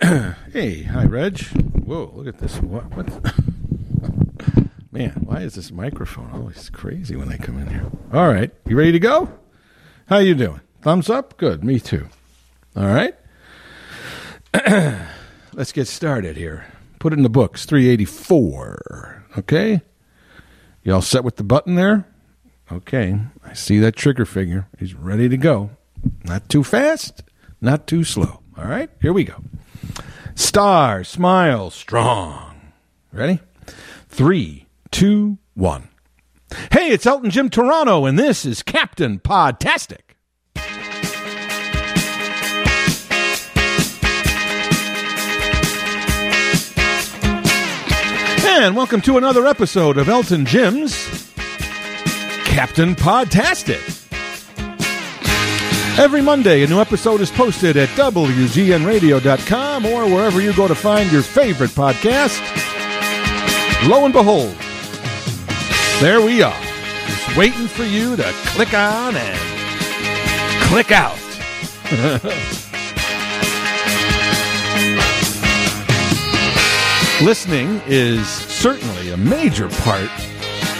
hey, hi, Reg. Whoa, look at this. What? what? Man, why is this microphone always crazy when I come in here? All right, you ready to go? How you doing? Thumbs up? Good, me too. All right. Let's get started here. Put it in the books, 384. Okay? You all set with the button there? Okay. I see that trigger figure. He's ready to go. Not too fast, not too slow. All right? Here we go. Star, smile, strong. Ready? Three, two, one. Hey, it's Elton Jim Turano, and this is Captain Podtastic. And welcome to another episode of Elton Jim's Captain Podtastic. Every Monday, a new episode is posted at WGNRadio.com or wherever you go to find your favorite podcast. Lo and behold, there we are, just waiting for you to click on and click out. Listening is certainly a major part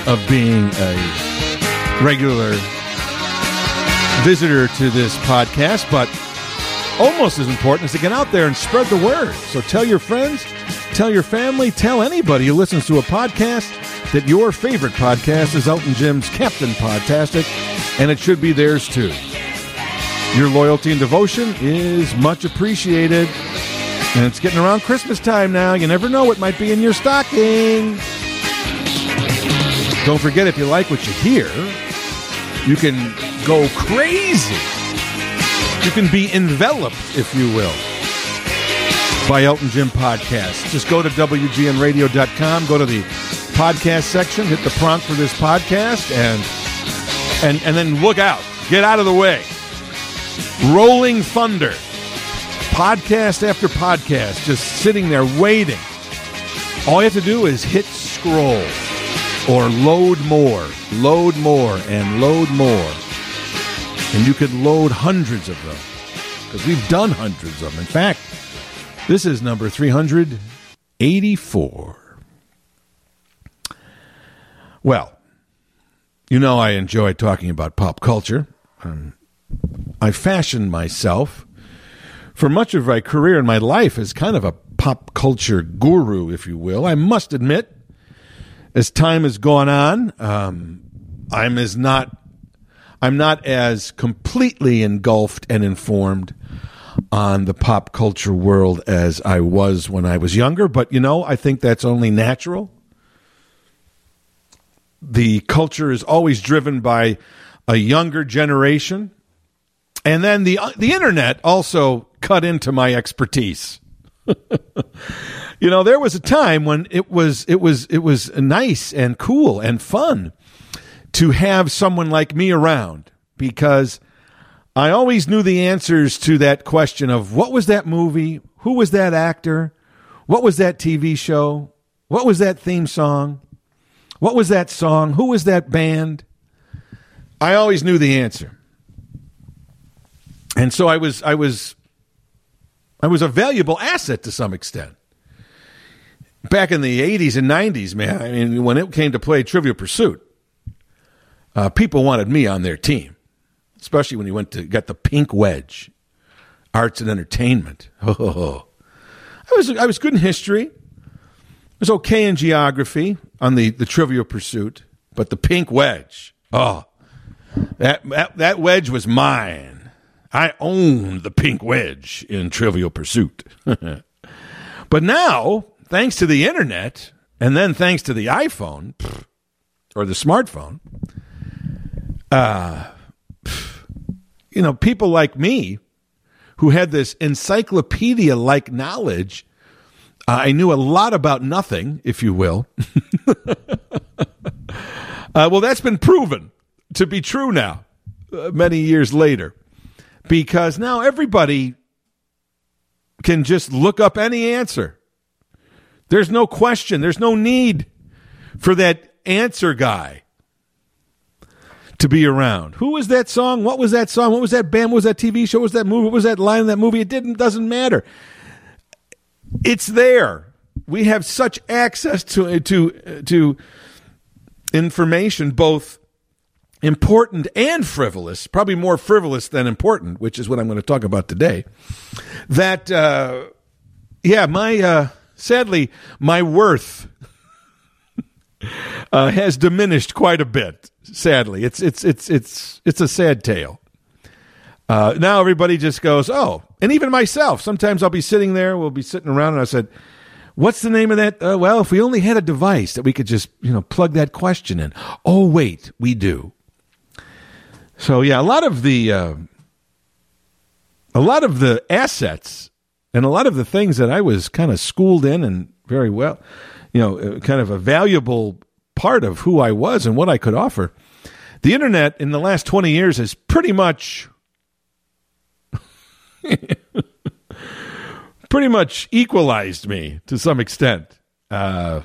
of being a regular visitor to this podcast, but almost as important is to get out there and spread the word. So tell your friends, tell your family, tell anybody who listens to a podcast that your favorite podcast is Elton Jim's Captain Podtastic, and it should be theirs too. Your loyalty and devotion is much appreciated. And it's getting around Christmas time now. You never know what might be in your stocking. Don't forget, if you like what you hear, you can go crazy. You can be enveloped, if you will, by Elton Jim Podcast. Just go to WGNRadio.com, go to the podcast section, hit the prompt for this podcast, and and and then look out. Get out of the way. Rolling Thunder podcast after podcast, just sitting there waiting. All you have to do is hit scroll or load more, load more, and load more. And you could load hundreds of them because we've done hundreds of them. In fact, this is number 384. Well, you know I enjoy talking about pop culture. Um, I fashioned myself for much of my career and my life as kind of a pop culture guru, if you will. I must admit, as time has gone on, um, I'm as not I'm not as completely engulfed and informed on the pop culture world as I was when I was younger, but you know, I think that's only natural. The culture is always driven by a younger generation. And then the the internet also cut into my expertise. you know, there was a time when it was it was it was nice and cool and fun to have someone like me around because I always knew the answers to that question of what was that movie? Who was that actor? What was that TV show? What was that theme song? What was that song? Who was that band? I always knew the answer. And so I was I was I was a valuable asset to some extent. Back in the 80s and 90s, man, I mean, when it came to play Trivial Pursuit, uh, people wanted me on their team, especially when you went to get the pink wedge, arts and entertainment. Oh, I was I was good in history. I was okay in geography on the, the Trivial Pursuit, but the pink wedge, oh, that, that, that wedge was mine. I owned the pink wedge in Trivial Pursuit. but now, thanks to the internet, and then thanks to the iPhone or the smartphone, uh, you know, people like me who had this encyclopedia like knowledge, uh, I knew a lot about nothing, if you will. uh, well, that's been proven to be true now, uh, many years later, because now everybody can just look up any answer. There's no question, there's no need for that answer guy to be around. Who was that song? What was that song? What was that band? What was that TV show? What was that movie? What was that line in that movie? It didn't doesn't matter. it's there. We have such access to to to information, both important and frivolous, probably more frivolous than important, which is what I'm going to talk about today. That, uh, yeah, my, uh, sadly, my worth uh, has diminished quite a bit. Sadly, it's it's it's it's it's a sad tale. Uh, now everybody just goes, oh, and even myself. Sometimes I'll be sitting there, we'll be sitting around, and I said, "What's the name of that?" Uh, well, if we only had a device that we could just you know plug that question in. Oh, wait, we do. So yeah, a lot of the uh, a lot of the assets and a lot of the things that I was kind of schooled in and very well, you know, uh, kind of a valuable part of who I was and what I could offer. The internet in the last 20 years has pretty much pretty much equalized me to some extent. Uh,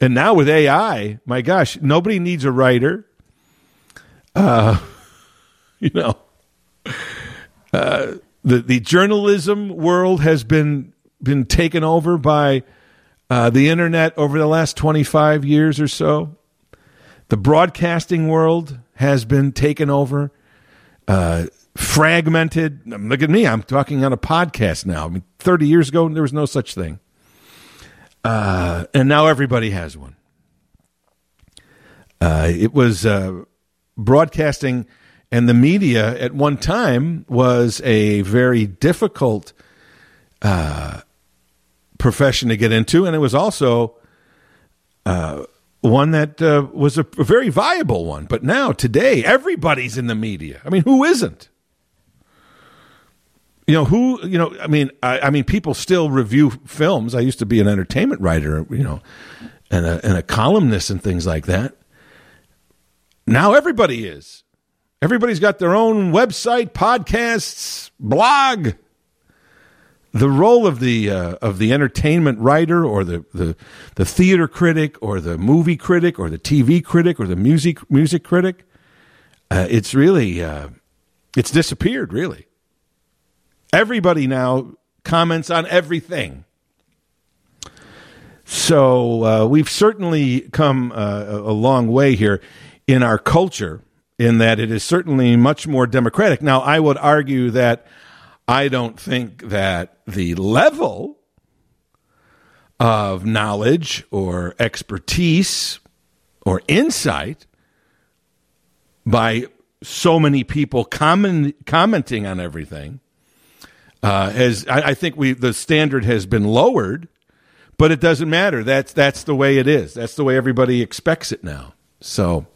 and now with AI, my gosh, nobody needs a writer. Uh, you know, uh, the the journalism world has been been taken over by uh, the internet over the last twenty five years or so. The broadcasting world has been taken over, uh, fragmented. Look at me; I'm talking on a podcast now. I mean, thirty years ago there was no such thing, uh, and now everybody has one. Uh, it was uh, broadcasting and the media at one time was a very difficult uh, profession to get into, and it was also uh, one that uh, was a, very viable one. But now, today, everybody's in the media. I mean, who isn't? You know who? You know, I mean, I, I, mean, people still review films. I used to be an entertainment writer, you know, and a, and a columnist and things like that. Now everybody is. Everybody's got their own website, podcasts, blog. The role of the uh, of the entertainment writer, or the, the the theater critic, or the movie critic, or the TV critic, or the music music critic, uh, it's really uh, it's disappeared. Really, everybody now comments on everything. So uh, we've certainly come uh, a long way here in our culture in that it is certainly much more democratic. Now, I would argue that I don't think that the level of knowledge or expertise or insight by so many people comment, commenting on everything uh, has I, I think we the standard has been lowered, but it doesn't matter. That's that's the way it is. That's the way everybody expects it now. So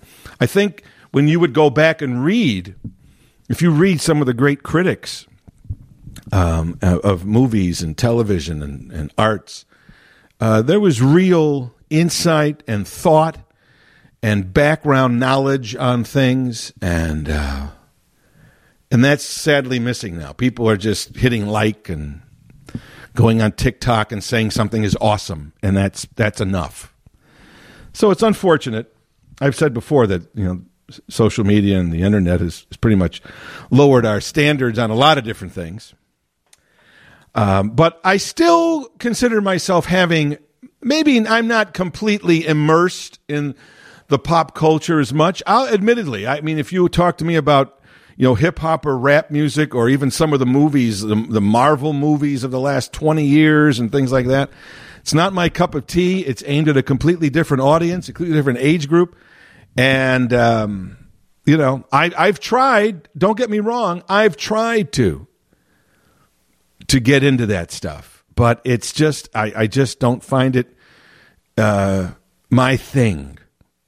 I think when you would go back and read, if you read some of the great critics um, of movies and television and, and arts, uh, there was real insight and thought and background knowledge on things, and uh, and that's sadly missing now. People are just hitting like and going on TikTok and saying something is awesome, and that's that's enough. So it's unfortunate. I've said before that you know social media and the internet has, has pretty much lowered our standards on a lot of different things. Um, but I still consider myself having maybe I'm not completely immersed in the pop culture as much. I'll admittedly, I mean, if you talk to me about you know hip hop or rap music or even some of the movies, the, the Marvel movies of the last twenty years and things like that, it's not my cup of tea. It's aimed at a completely different audience, a completely different age group. And, um, you know, I, I've tried, don't get me wrong, I've tried to, to get into that stuff. But it's just, I, I just don't find it uh, my thing.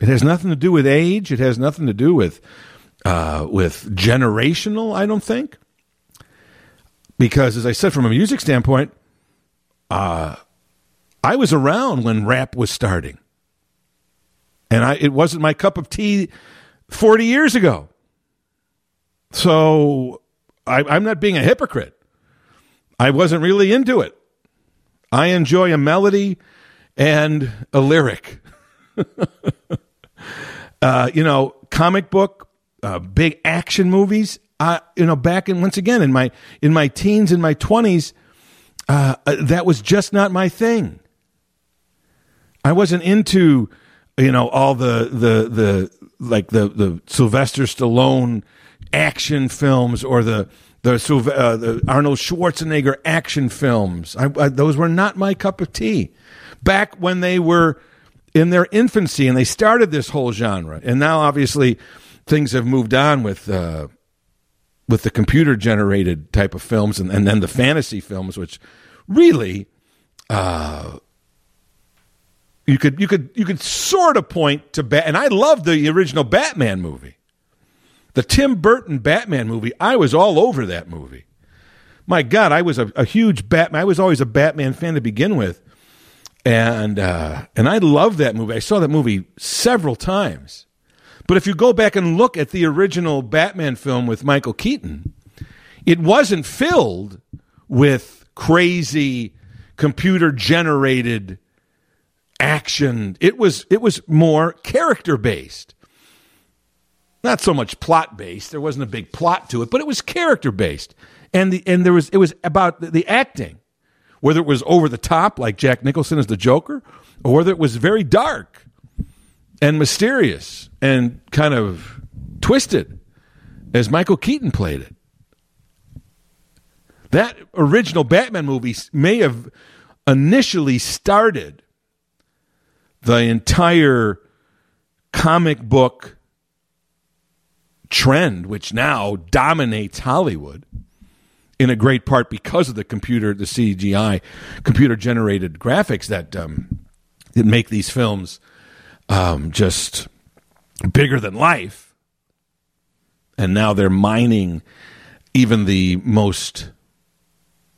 It has nothing to do with age. It has nothing to do with uh, with generational. I don't think, because as I said, from a music standpoint, uh, I was around when rap was starting and I, it wasn't my cup of tea 40 years ago. So I, I'm not being a hypocrite. I wasn't really into it. I enjoy a melody and a lyric. uh, you know, comic book, uh, big action movies. Uh, you know, back in once again in my in my teens and my twenties, uh, that was just not my thing. I wasn't into, you know, all the the the like the the Sylvester Stallone action films or the the, uh, the Arnold Schwarzenegger action films. I, I, those were not my cup of tea. Back when they were in their infancy and they started this whole genre, and now obviously things have moved on with uh, with the computer generated type of films and, and then the fantasy films, which really uh, you could you could you could sort of point to bat and I love the original Batman movie. The Tim Burton Batman movie, I was all over that movie. My God, I was a, a huge Batman. I was always a Batman fan to begin with, and uh, and I love that movie. I saw that movie several times. But if you go back and look at the original Batman film with Michael Keaton, it wasn't filled with crazy computer generated action. It was it was more character based. Not so much plot based. There wasn't a big plot to it, but it was character based. And the and there was it was about the, the acting. Whether it was over the top like Jack Nicholson as the Joker or whether it was very dark and mysterious and kind of twisted as Michael Keaton played it. That original Batman movie may have initially started the entire comic book trend, which now dominates Hollywood in a great part because of the computer, the CGI, computer generated graphics that um, that make these films um, just bigger than life. And now they're mining even the most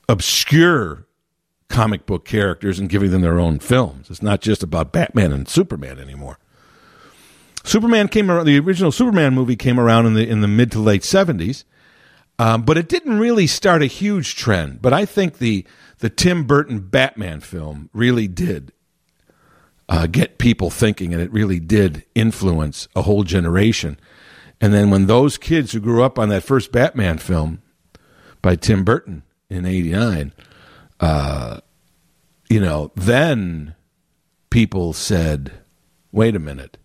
obscure comic book characters and giving them their own films. It's not just about Batman and Superman anymore. Superman came around. The original Superman movie came around in the in the mid to late seventies, um, but it didn't really start a huge trend. But I think the the Tim Burton Batman film really did uh, get people thinking, and it really did influence a whole generation. And then when those kids who grew up on that first Batman film by Tim Burton in '89 uh, you know, then people said, wait a minute.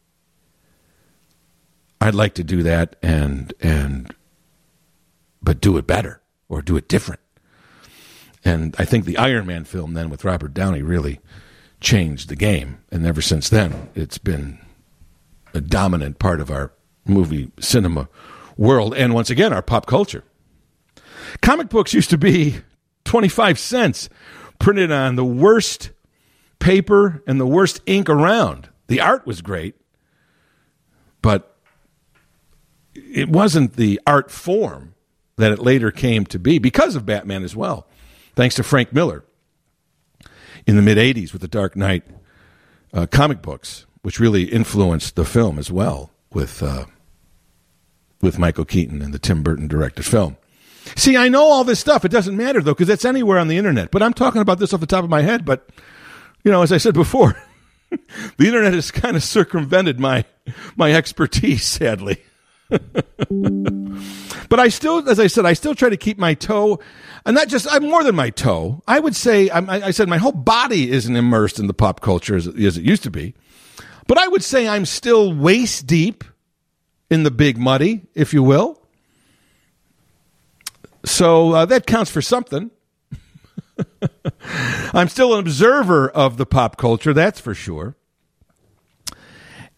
I'd like to do that and and but do it better or do it different. And I think the Iron Man film then with Robert Downey really changed the game. And ever since then, it's been a dominant part of our movie cinema world and once again our pop culture. Comic books used to be 25 cents printed on the worst paper and the worst ink around. The art was great, but it wasn't the art form that it later came to be because of Batman as well, thanks to Frank Miller in the mid 80s with the Dark Knight uh, comic books, which really influenced the film as well with, uh, with Michael Keaton and the Tim Burton directed film. See, I know all this stuff. It doesn't matter though because it's anywhere on the internet. But I'm talking about this off the top of my head. But you know, as I said before, the internet has kind of circumvented my my expertise, sadly. but I still, as I said, I still try to keep my toe, and not just I'm more than my toe. I would say I'm, i said my whole body isn't immersed in the pop culture as, as it used to be, but I would say I'm still waist deep in the big muddy, if you will. So uh, that counts for something. I'm still an observer of the pop culture, that's for sure.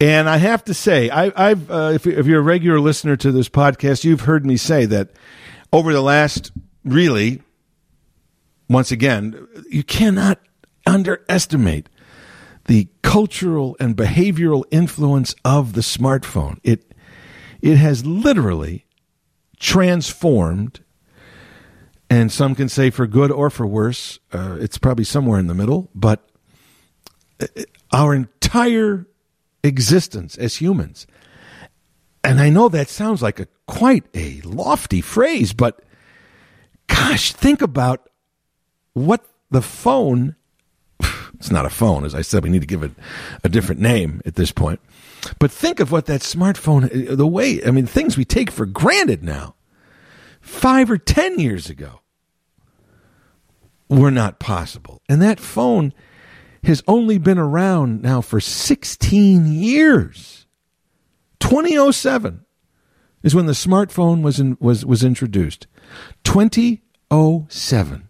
And I have to say, I, have uh, if, if you're a regular listener to this podcast, you've heard me say that over the last, really, once again, you cannot underestimate the cultural and behavioral influence of the smartphone. It it has literally transformed and some can say for good or for worse. Uh, it's probably somewhere in the middle, but uh, our entire existence as humans. And I know that sounds like a quite a lofty phrase, but gosh, think about what the phone it's not a phone as I said we need to give it a different name at this point. But think of what that smartphone the way I mean things we take for granted now. 5 or 10 years ago were not possible. And that phone has only been around now for 16 years. 2007 is when the smartphone was in, was was introduced. 2007.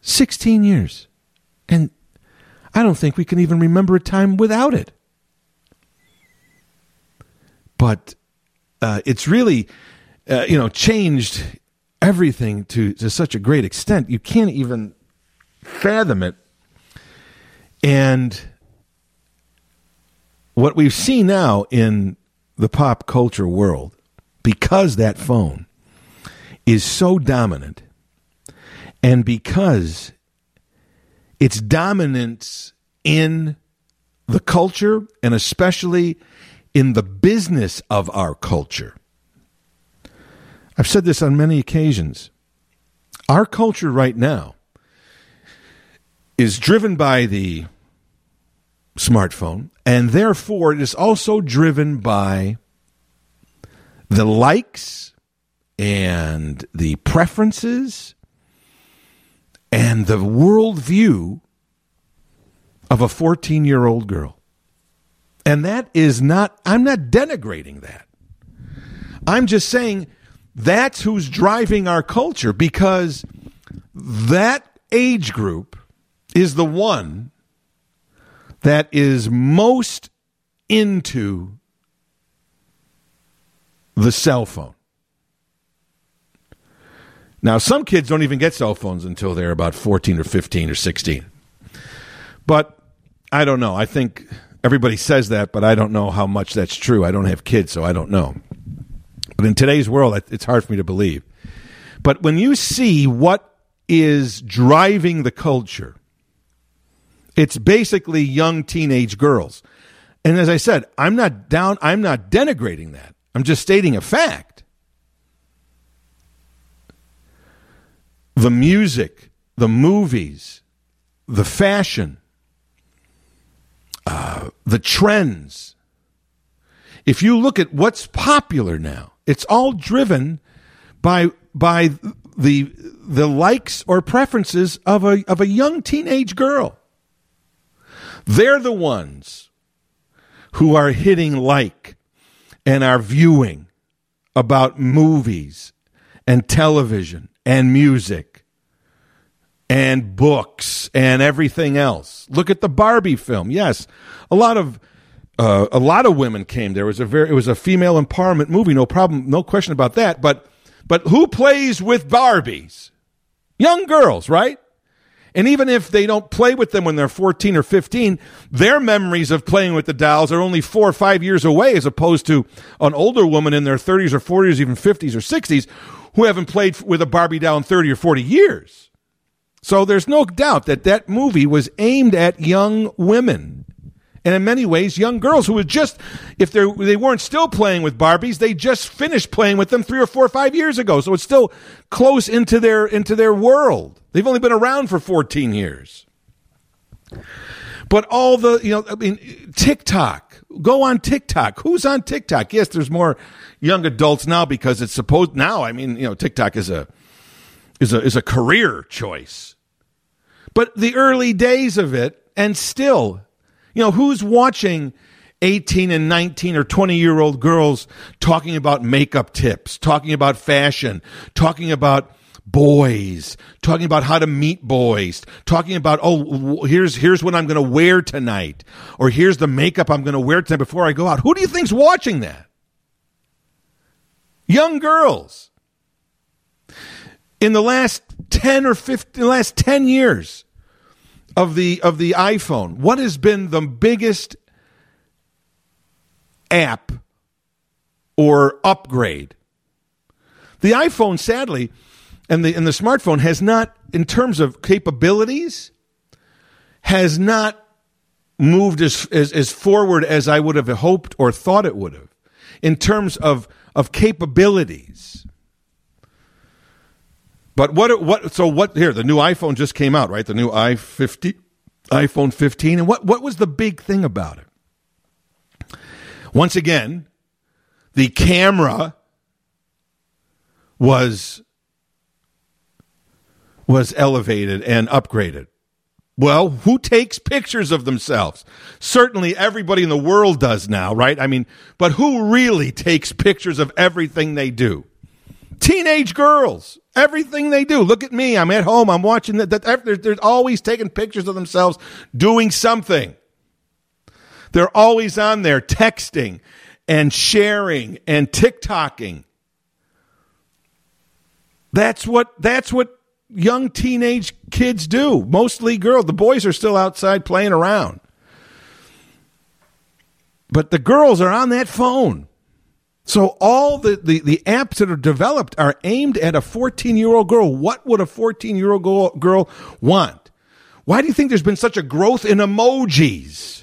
16 years. And I don't think we can even remember a time without it. But uh, it's really, uh, you know, changed everything to, to such a great extent. You can't even fathom it. And what we've seen now in the pop culture world, because that phone is so dominant, and because its dominance in the culture and especially in the business of our culture. I've said this on many occasions. Our culture right now is driven by the smartphone, and therefore it is also driven by the likes and the preferences and the worldview of a 14 year old girl. And that is not, I'm not denigrating that. I'm just saying that's who's driving our culture because that age group is the one that is most into the cell phone. Now, some kids don't even get cell phones until they're about 14 or 15 or 16. But I don't know. I think everybody says that, but I don't know how much that's true. I don't have kids, so I don't know. But in today's world, it's hard for me to believe. But when you see what is driving the culture, it's basically young teenage girls. And as I said, I'm not down, I'm not denigrating that. I'm just stating a fact. The music, the movies, the fashion, the trends. If you look at what's popular now, it's all driven by by the the likes or preferences of a of a young teenage girl. They're the ones who are hitting like and are viewing about movies and television and music and books and everything else. Look at the Barbie film. Yes, a lot of uh, a lot of women came. There was a very it was a female empowerment movie. No problem, no question about that. But but who plays with Barbies? Young girls, right? And even if they don't play with them when they're 14 or 15, their memories of playing with the dolls are only four or five years away, as opposed to an older woman in their 30s or 40s, even 50s or 60s, who haven't played with a Barbie doll in 30 or 40 years. So there's no doubt that that movie was aimed at young women. And in many ways, young girls who had just, if they they weren't still playing with Barbies, they just finished playing with them three or four or five years ago. So it's still close into their into their world. They've only been around for 14 years. But all the, you know, I mean, TikTok, go on TikTok. Who's on TikTok? Yes, there's more young adults now because it's supposed now. I mean, you know, TikTok is a is a is a career choice. But the early days of it, and still, you know, who's watching 18 and 19 or 20 year old girls talking about makeup tips, talking about fashion, talking about boys, talking about how to meet boys, talking about, oh, here's, here's what I'm going to wear tonight, or here's the makeup I'm going to wear tonight before I go out. Who do you think's watching that? Young girls. In the last 10 or 15, last 10 years of the, of the iPhone, what has been the biggest app or upgrade? The iPhone, sadly, and the and the smartphone has not, in terms of capabilities, has not moved as, as, as forward as I would have hoped or thought it would have in terms of of capabilities. But what what so what here the new iPhone just came out, right? The new i50 iPhone 15 and what what was the big thing about it? Once again, the camera was was elevated and upgraded. Well, who takes pictures of themselves? Certainly everybody in the world does now, right? I mean, but who really takes pictures of everything they do? Teenage girls, everything they do. Look at me. I'm at home. I'm watching that. that they're, they're always taking pictures of themselves doing something. They're always on there texting and sharing and TikToking. That's what that's what young teenage kids do. Mostly girls. The boys are still outside playing around. But the girls are on that phone. So all the, the, the apps that are developed are aimed at a 14 year old girl. What would a 14 year old girl want? Why do you think there's been such a growth in emojis?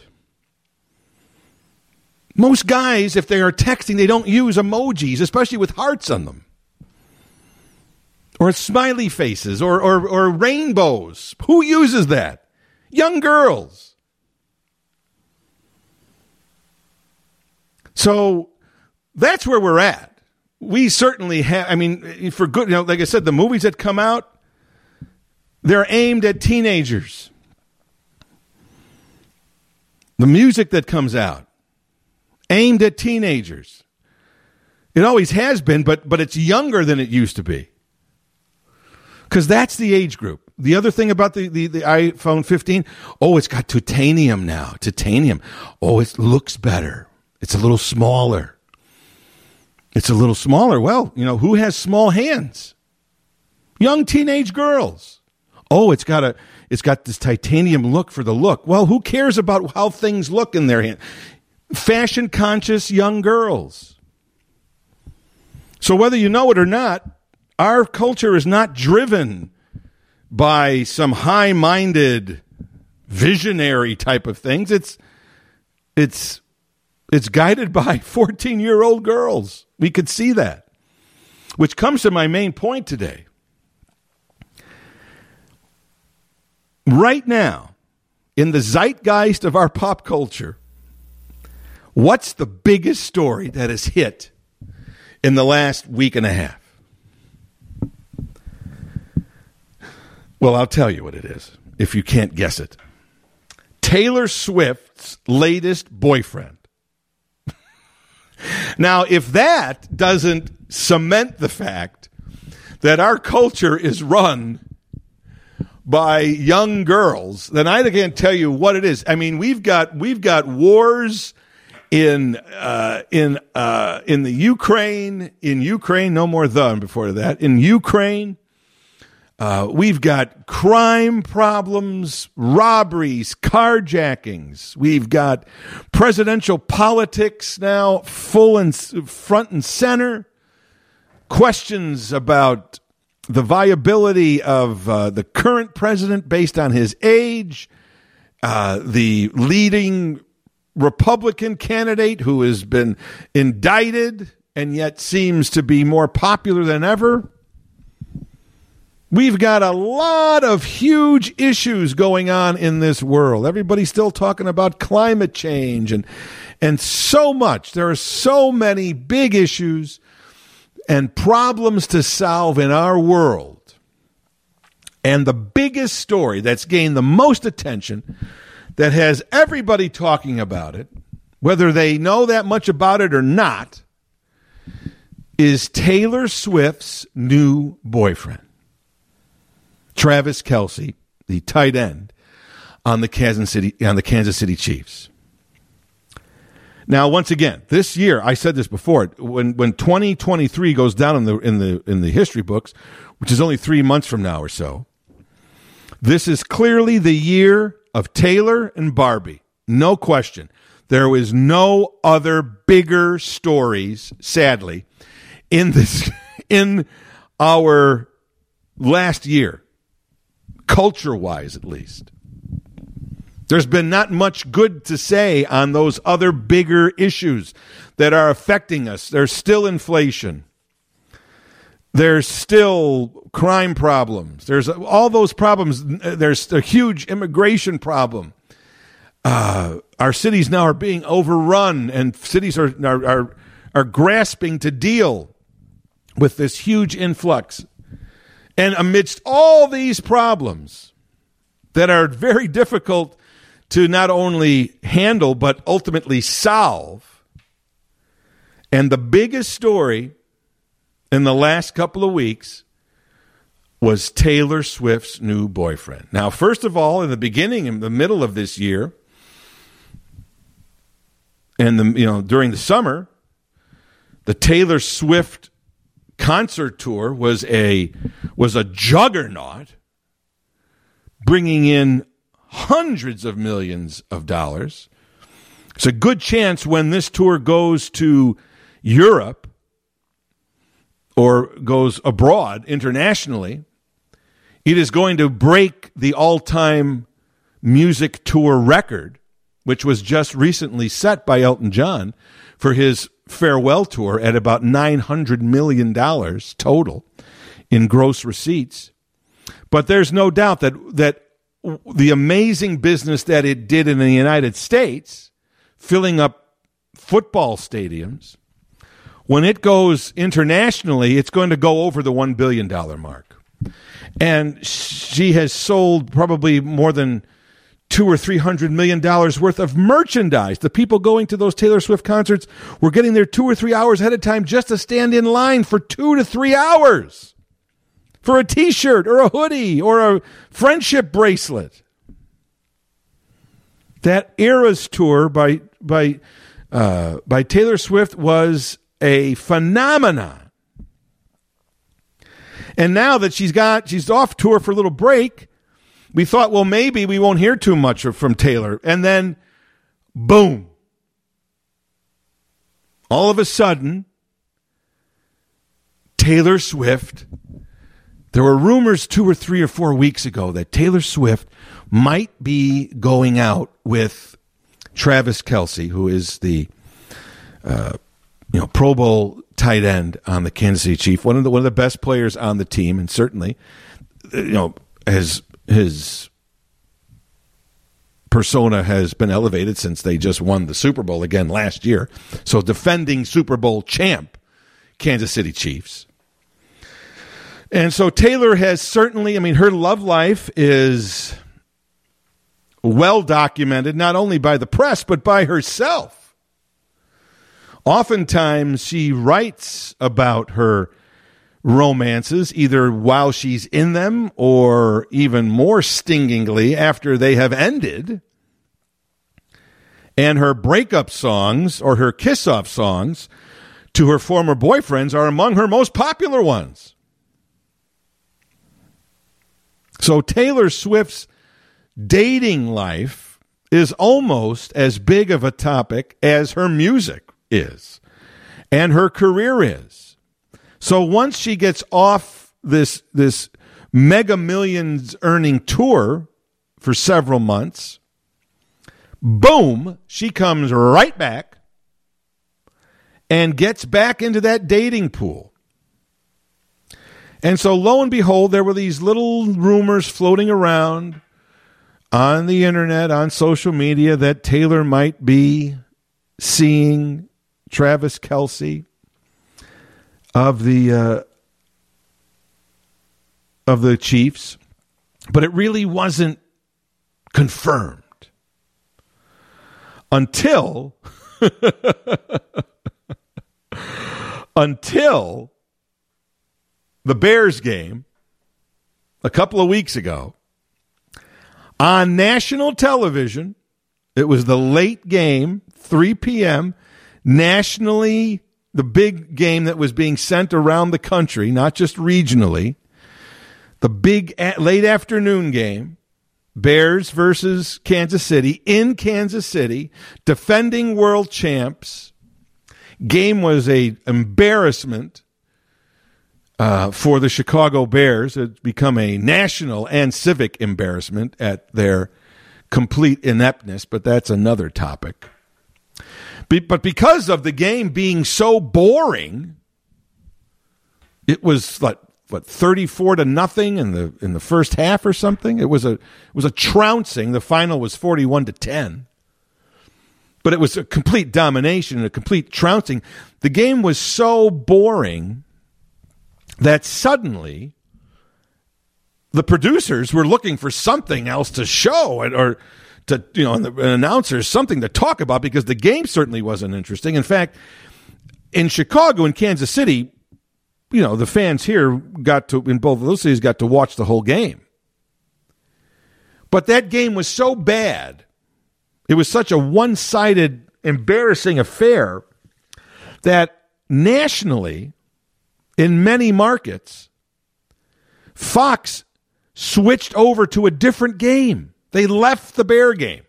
Most guys, if they are texting, they don't use emojis, especially with hearts on them. Or smiley faces or, or, or rainbows. Who uses that? Young girls. So that's where we're at. We certainly have, I mean, for good, you know, like I said, the movies that come out, they're aimed at teenagers. The music that comes out, aimed at teenagers. It always has been, but but it's younger than it used to be. Because that's the age group. The other thing about the, the, the, iPhone 15, oh, it's got titanium now. Titanium. Oh, it looks better. It's a little smaller. It's a little smaller. Well, you know, who has small hands? Young teenage girls. Oh, it's got a it's got this titanium look for the look. Well, who cares about how things look in their hand? fashion conscious young girls. So, whether you know it or not, our culture is not driven by some high minded, visionary type of things. It's, it's, it's guided by 14 year old girls. We could see that. Which comes to my main point today. Right now, in the zeitgeist of our pop culture, What's the biggest story that has hit in the last week and a half? Well, I'll tell you what it is if you can't guess it. Taylor Swift's latest boyfriend. Now, if that doesn't cement the fact that our culture is run by young girls, then I can't tell you what it is. I mean, we've got we've got wars in uh, in uh, in the Ukraine, in Ukraine, no more than before that. In Ukraine, uh, we've got crime problems, robberies, carjackings. We've got presidential politics now, full and front and center. Questions about the viability of uh, the current president based on his age. Uh, the leading Republican candidate who has been indicted and yet seems to be more popular than ever. We've got a lot of huge issues going on in this world. Everybody's still talking about climate change and and so much. There are so many big issues and problems to solve in our world. And the biggest story that's gained the most attention that has everybody talking about it, whether they know that much about it or not, is Taylor Swift's new boyfriend, Travis Kelce, the tight end on the Kansas City on the Kansas City Chiefs. Now, once again, this year I said this before. When when 2023 goes down in the in the in the history books, which is only three months from now or so, this is clearly the year of Taylor and Barbie. No question. There was no other bigger stories, sadly, in this in our last year, culture wise at least. There's been not much good to say on those other bigger issues that are affecting us. There's still inflation. There's still crime problems. There's all those problems. There's a huge immigration problem. Uh, our cities now are being overrun, and cities are, are, are, are grasping to deal with this huge influx And amidst all these problems that are very difficult to not only handle, but ultimately solve, and the biggest story in the last couple of weeks was Taylor Swift's new boyfriend. Now, first of all, in the beginning, in the middle of this year, and the you know during the summer, the Taylor Swift concert tour was a was a juggernaut, bringing in hundreds of millions of dollars. It's a good chance when this tour goes to Europe or goes abroad internationally, it is going to break the all time music tour record, which was just recently set by Elton John for his farewell tour at about $900 million total in gross receipts. But there's no doubt that, that the amazing business that it did in the United States, filling up football stadiums, when it goes internationally, it's going to go over the $1 billion mark. And she has sold probably more than two or three hundred million dollars worth of merchandise. The people going to those Taylor Swift concerts were getting there two or three hours ahead of time just to stand in line for two to three hours for a t shirt or a hoodie or a friendship bracelet. That Eras tour by by uh, by Taylor Swift was a phenomenon. And now that she's got she's off tour for a little break, we thought, well, maybe we won't hear too much from Taylor. And then, boom. All of a sudden, Taylor Swift. There were rumors two or three or four weeks ago that Taylor Swift might be going out with Travis Kelce, who is the uh, you know Pro Bowl tight end on the Kansas City Chief, one of the one of the best players on the team, and certainly you know has his persona has been elevated since they just won the Super Bowl again last year. So defending Super Bowl champ Kansas City Chiefs. And so Taylor has certainly, I mean, her love life is well documented, not only by the press, but by herself. Oftentimes, she writes about her romances, either while she's in them or even more stingingly after they have ended. And her breakup songs or her kiss off songs to her former boyfriends are among her most popular ones. So Taylor Swift's dating life is almost as big of a topic as her music is and her career is. So once she gets off this this mega millions earning tour for several months, boom, she comes right back and gets back into that dating pool. And so lo and behold, there were these little rumors floating around on the internet, on social media, that Taylor might be seeing Travis Kelce of the uh, of the Chiefs, but it really wasn't confirmed until until the Bears game a couple of weeks ago on national television. It was the late game, 3 p.m. nationally the big game that was being sent around the country, not just regionally, the big late afternoon game, Bears versus Kansas City in Kansas City, defending world champs. Game was a embarrassment uh, for the Chicago Bears. It's become a national and civic embarrassment at their complete ineptness, but that's another topic. But because of the game being so boring, it was like what 34 to nothing in the in the first half or something. It was a it was a trouncing. The final was 41 to 10. But it was a complete domination and a complete trouncing. The game was so boring that suddenly the producers were looking for something else to show or to you know an announcer something to talk about because the game certainly wasn't interesting. In fact, in Chicago and Kansas City, you know the fans here got to in both of those cities got to watch the whole game. But that game was so bad, it was such a one-sided, embarrassing affair that nationally, in many markets, Fox switched over to a different game. They left the Bear game.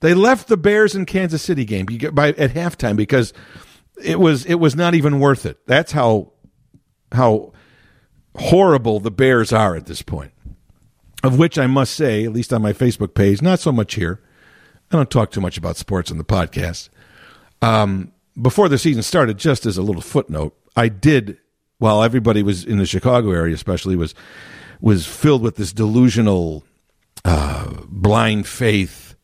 They left the Bears in Kansas City game by at halftime because it was it was not even worth it. That's how how horrible the Bears are at this point. Of which I must say, at least on my Facebook page, not so much here. I don't talk too much about sports on the podcast. Um, before the season started, just as a little footnote, I did while everybody was in the Chicago area, especially was was filled with this delusional, uh, blind faith,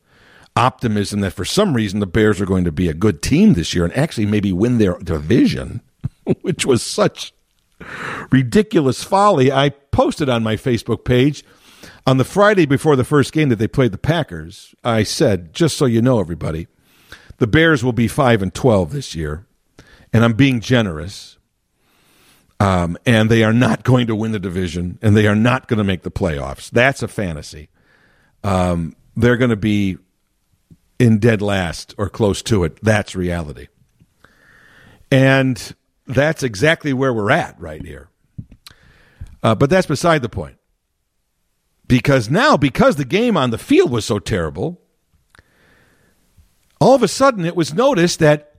optimism that for some reason the Bears are going to be a good team this year and actually maybe win their division, which was such ridiculous folly. I posted on my Facebook page on the Friday before the first game that they played the Packers. I said, just so you know, everybody, the Bears will be five and twelve this year, and I'm being generous um, and they are not going to win the division, and they are not going to make the playoffs. That's a fantasy. Um, they're going to be in dead last or close to it. That's reality. And that's exactly where we're at right here. Uh, but that's beside the point. Because now, because the game on the field was so terrible, all of a sudden it was noticed that,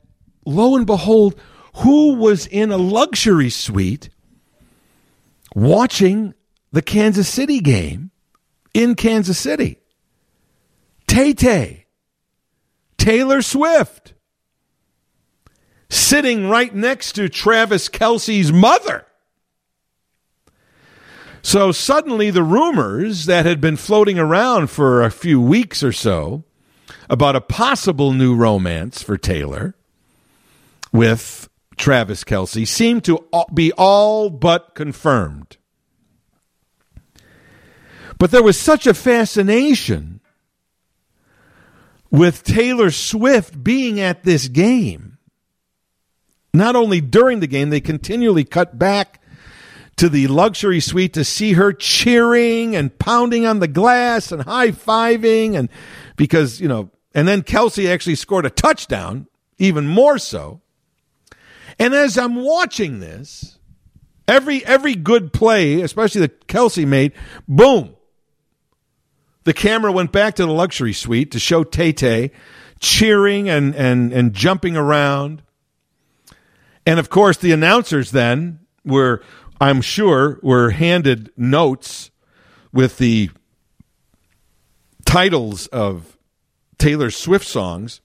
lo and behold, who was in a luxury suite watching the Kansas City game in Kansas City. Tay Tay, Taylor Swift, sitting right next to Travis Kelce's mother. So suddenly, the rumors that had been floating around for a few weeks or so about a possible new romance for Taylor with Travis Kelce seem to be all but confirmed. But there was such a fascination with Taylor Swift being at this game. Not only during the game, they continually cut back to the luxury suite to see her cheering and pounding on the glass and high fiving. And because, you know, and then Kelce actually scored a touchdown, even more so. And as I'm watching this, every every good play, especially the Kelce made, boom. The camera went back to the luxury suite to show Tay Tay cheering and, and, and jumping around. And of course, the announcers then were, I'm sure, were handed notes with the titles of Taylor Swift songs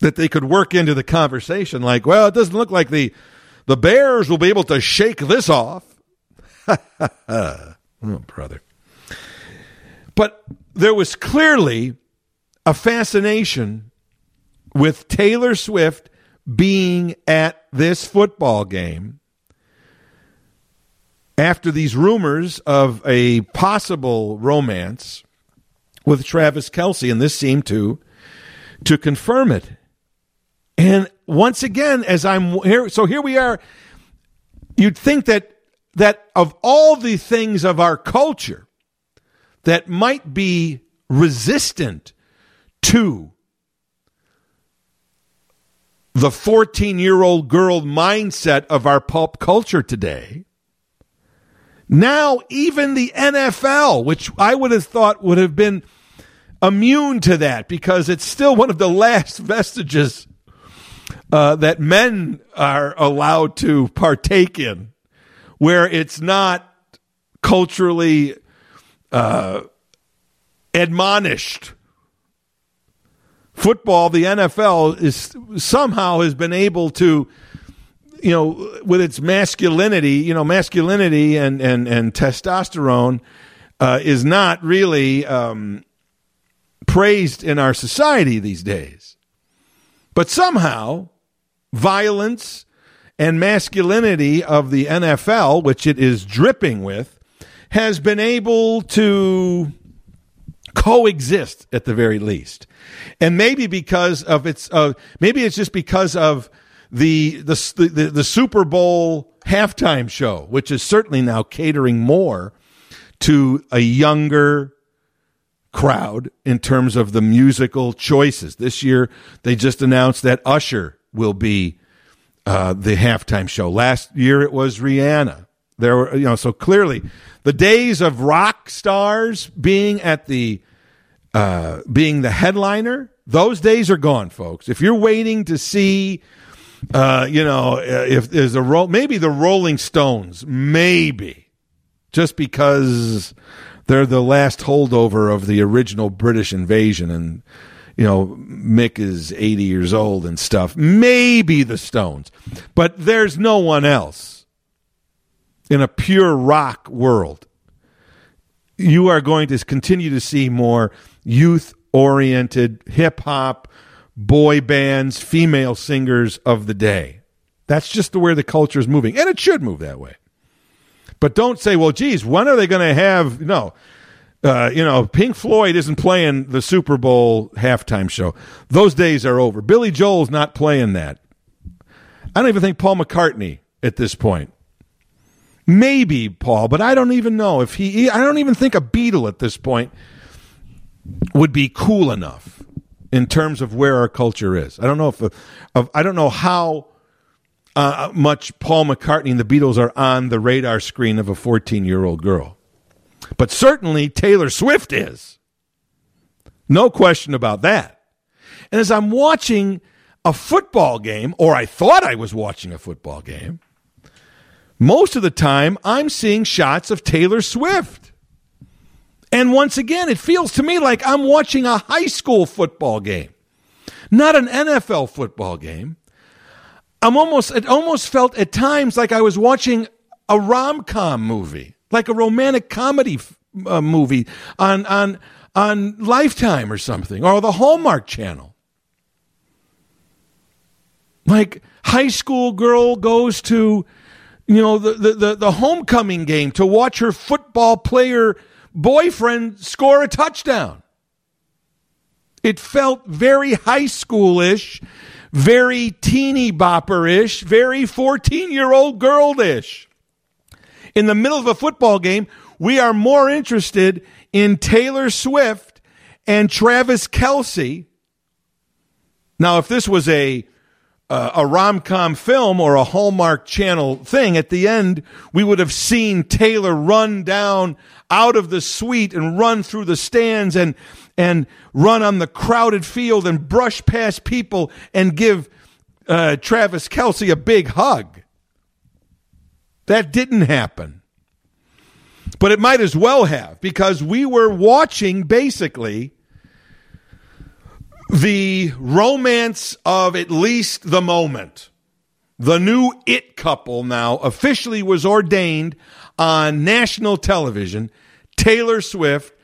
that they could work into the conversation like, well, it doesn't look like the the Bears will be able to shake this off. oh, brother. But there was clearly a fascination with Taylor Swift being at this football game after these rumors of a possible romance with Travis Kelce, and this seemed to to confirm it. And once again, as I'm here, so here we are. You'd think that that of all the things of our culture that might be resistant to the 14 year old girl mindset of our pulp culture today. Now, even the NFL, which I would have thought would have been immune to that because it's still one of the last vestiges uh, that men are allowed to partake in, where it's not culturally uh, admonished. Football, the NFL is somehow has been able to, you know, with its masculinity, you know, masculinity and and and testosterone uh, is not really um, praised in our society these days. But somehow, violence and masculinity of the NFL, which it is dripping with, has been able to coexist at the very least. And maybe because of its, uh, maybe it's just because of the, the, the, the Super Bowl halftime show, which is certainly now catering more to a younger crowd in terms of the musical choices. This year, they just announced that Usher will be uh, the halftime show. Last year, it was Rihanna. There were, you know, so clearly the days of rock stars being at the uh, being the headliner, those days are gone, folks. If you're waiting to see, uh, you know, uh, if there's a role, maybe the Rolling Stones, maybe, just because they're the last holdover of the original British invasion, and you know, Mick is 80 years old and stuff. Maybe the Stones, but there's no one else in a pure rock world. You are going to continue to see more youth oriented hip hop, boy bands, female singers of the day. That's just the way the culture is moving, and it should move that way. But don't say, "Well, geez, when are they going to have?" No, uh, you know, Pink Floyd isn't playing the Super Bowl halftime show. Those days are over. Billy Joel's not playing that. I don't even think Paul McCartney at this point. Maybe Paul, but I don't even know if he. I don't even think a Beatle at this point would be cool enough in terms of where our culture is. I don't know if, of, I don't know how uh, much Paul McCartney and the Beatles are on the radar screen of a 14 year old girl, but certainly Taylor Swift is. No question about that. And as I'm watching a football game, or I thought I was watching a football game, most of the time I'm seeing shots of Taylor Swift. And once again, it feels to me like I'm watching a high school football game, not an NFL football game. I'm almost, it almost felt at times like I was watching a rom com movie, like a romantic comedy uh, movie on, on, on Lifetime or something, or the Hallmark Channel. Like high school girl goes to, you know, the, the, the, homecoming game to watch her football player boyfriend score a touchdown. It felt very high schoolish, very teeny bopper ish, very 14 year old girlish. In the middle of a football game, we are more interested in Taylor Swift and Travis Kelce. Now, if this was a uh, a rom com film or a Hallmark Channel thing, at the end, we would have seen Taylor run down out of the suite and run through the stands and, and run on the crowded field and brush past people and give uh, Travis Kelce a big hug. That didn't happen. But it might as well have because we were watching basically the romance of at least the moment. The new it couple now officially was ordained on national television Taylor Swift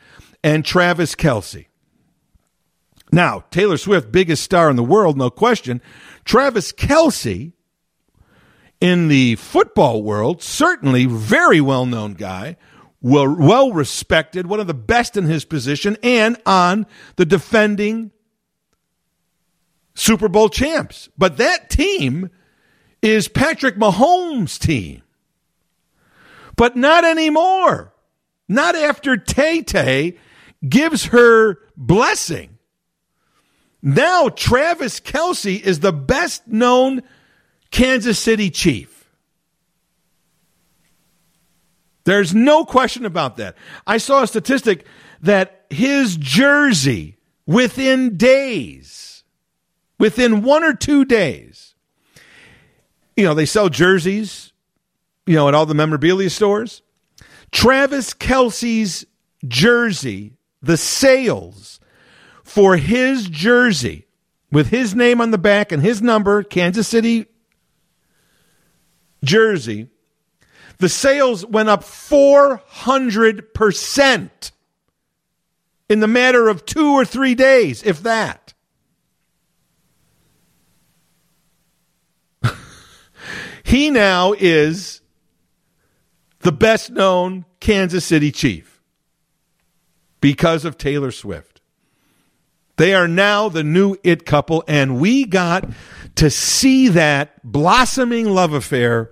and Travis Kelce. Now, Taylor Swift, biggest star in the world, no question. Travis Kelce, in the football world, certainly very well known guy, well, respected, one of the best in his position, and on the defending Super Bowl champs. But that team is Patrick Mahomes' team. But not anymore. Not after Tay Tay gives her blessing. Now Travis Kelce is the best known Kansas City Chief. There's no question about that. I saw a statistic that his jersey within days, within one or two days, you know, they sell jerseys you know, at all the memorabilia stores. Travis Kelce's jersey, the sales for his jersey with his name on the back and his number, Kansas City jersey, the sales went up 400% in the matter of two or three days, if that. He now is the best known Kansas City Chief because of Taylor Swift. They are now the new it couple, and we got to see that blossoming love affair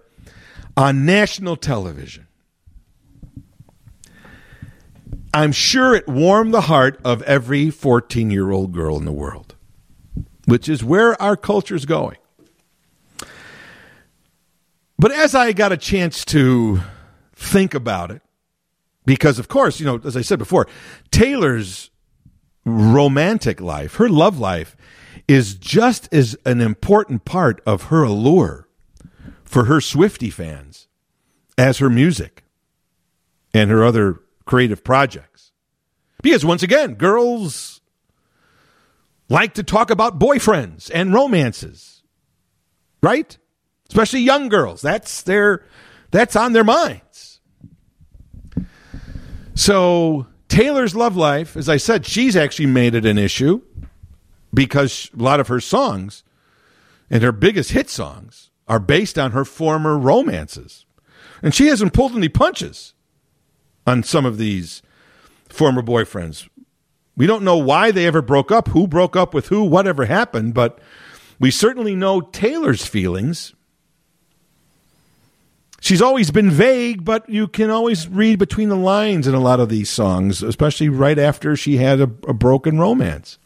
on national television. I'm sure it warmed the heart of every 14 year old girl in the world, which is where our culture is going. But as I got a chance to think about it, because of course, you know, as I said before, Taylor's romantic life, her love life, is just as an important part of her allure for her Swifty fans as her music and her other creative projects. Because once again, girls like to talk about boyfriends and romances, right? Especially young girls. That's their that's on their minds. So Taylor's love life, as I said, she's actually made it an issue because a lot of her songs and her biggest hit songs are based on her former romances. And she hasn't pulled any punches on some of these former boyfriends. We don't know why they ever broke up, who broke up with who, whatever happened, but we certainly know Taylor's feelings she's always been vague, but you can always read between the lines in a lot of these songs, especially right after she had a, a broken romance.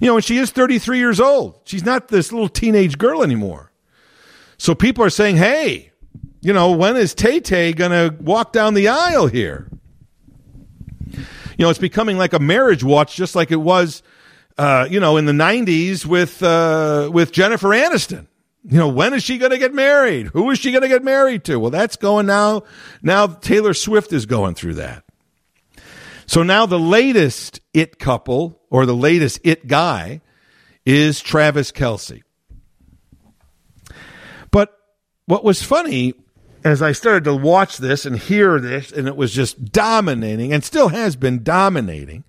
You know, and she is 33 years old. She's not this little teenage girl anymore. So people are saying, hey, you know, when is Tay Tay going to walk down the aisle here? You know, it's becoming like a marriage watch, just like it was, uh, you know, in the 90s with, uh, with Jennifer Aniston you know, when is she going to get married? Who is she going to get married to? Well, that's going now. Now Taylor Swift is going through that. So now the latest it couple or the latest it guy is Travis Kelce. But what was funny as I started to watch this and hear this, and it was just dominating and still has been dominating.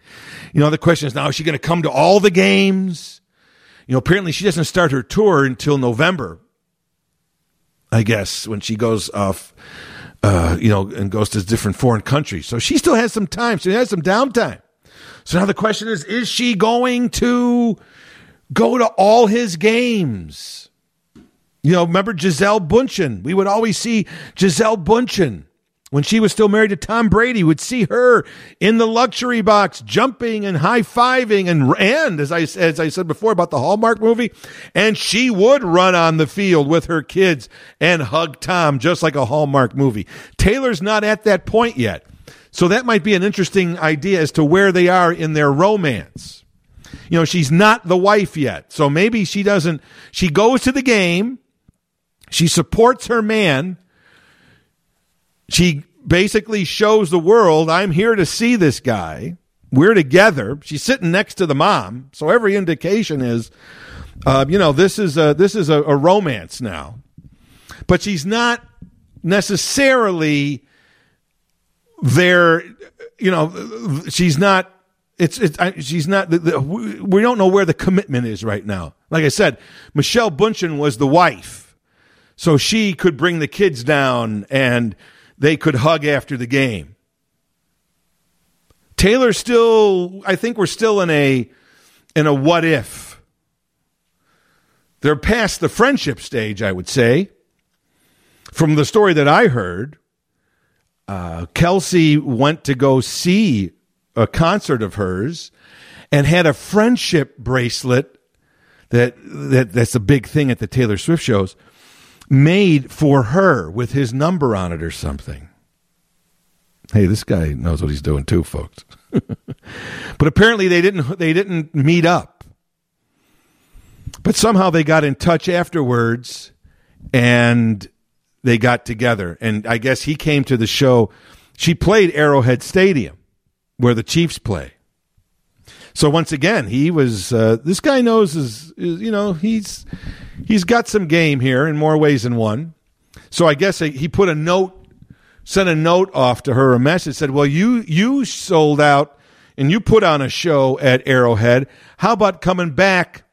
You know, the question is now, is she going to come to all the games? You know, apparently she doesn't start her tour until November. I guess when she goes off, uh, you know, and goes to different foreign countries. So she still has some time. She has some downtime. So now the question is: Is she going to go to all his games? You know, remember Gisele Bundchen? We would always see Gisele Bundchen when she was still married to Tom Brady, would see her in the luxury box, jumping and high fiving, and and as I as I said before about the Hallmark movie, and she would run on the field with her kids and hug Tom just like a Hallmark movie. Taylor's not at that point yet, so that might be an interesting idea as to where they are in their romance. You know, she's not the wife yet, so maybe she doesn't. She goes to the game, she supports her man she basically shows the world, I'm here to see this guy. We're together. She's sitting next to the mom. So every indication is, uh, you know, this is a, this is a, a romance now. But she's not necessarily there, you know, she's not it's it's I, she's not the, the, we don't know where the commitment is right now. Like I said, Michelle Bundchen was the wife, so she could bring the kids down and they could hug after the game. Taylor still, I think we're still in a in a what if. They're past the friendship stage, I would say. From the story that I heard, uh, Kelce went to go see a concert of hers and had a friendship bracelet that, that that's a big thing at the Taylor Swift shows made for her with his number on it or something. Hey, this guy knows what he's doing too, folks. but apparently they didn't they didn't meet up. But somehow they got in touch afterwards and they got together. And I guess he came to the show. She played Arrowhead Stadium where the Chiefs play. So once again, he was. Uh, this guy knows is, is, you know he's he's got some game here in more ways than one. So I guess he put a note, sent a note off to her, a message said, "Well, you you sold out and you put on a show at Arrowhead. How about coming back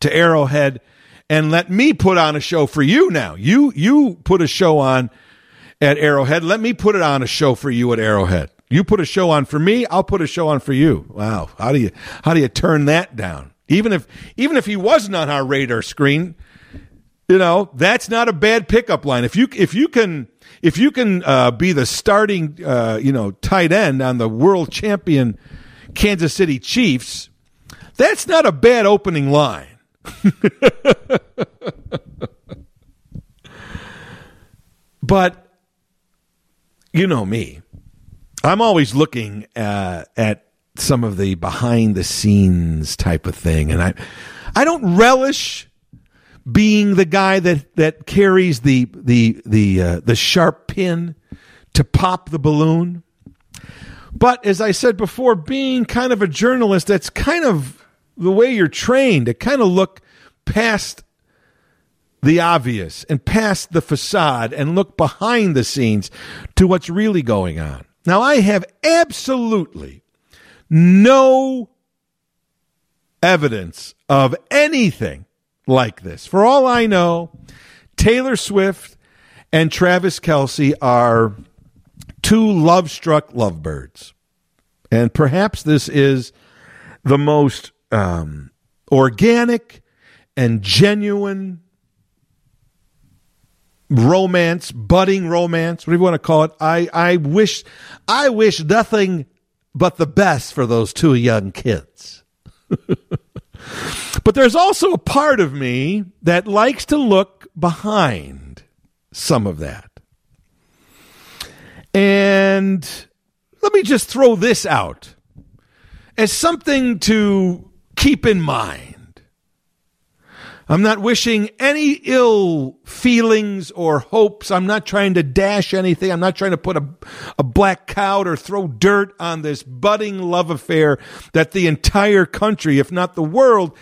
to Arrowhead and let me put on a show for you now? You you put a show on." at Arrowhead. Let me put it on a show for you at Arrowhead. You put a show on for me, I'll put a show on for you. Wow. How do you how do you turn that down? Even if even if he wasn't on our radar screen, you know, that's not a bad pickup line. If you if you can if you can uh, be the starting uh, you know tight end on the world champion Kansas City Chiefs, that's not a bad opening line. but you know me. I'm always looking uh, at some of the behind the scenes type of thing, and I I don't relish being the guy that that carries the the the uh, the sharp pin to pop the balloon. But as I said before, being kind of a journalist, that's kind of the way you're trained to kind of look past the obvious and past the facade and look behind the scenes to what's really going on. Now, I have absolutely no evidence of anything like this. For all I know, Taylor Swift and Travis Kelce are two love struck lovebirds. And perhaps this is the most um, organic and genuine romance, budding romance, whatever you want to call it. I, I wish I wish nothing but the best for those two young kids. but there's also a part of me that likes to look behind some of that. And let me just throw this out as something to keep in mind. I'm not wishing any ill feelings or hopes. I'm not trying to dash anything. I'm not trying to put a, a black cloud or throw dirt on this budding love affair that the entire country, if not the world,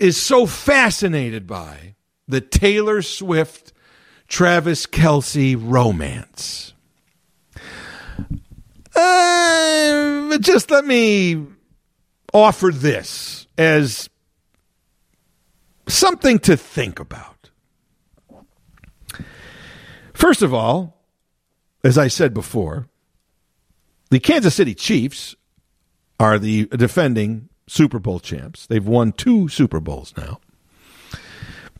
is so fascinated by the Taylor Swift Travis Kelce romance. Uh, just let me offer this as something to think about. First of all, as I said before, the Kansas City Chiefs are the defending Super Bowl champs. They've won two Super Bowls now.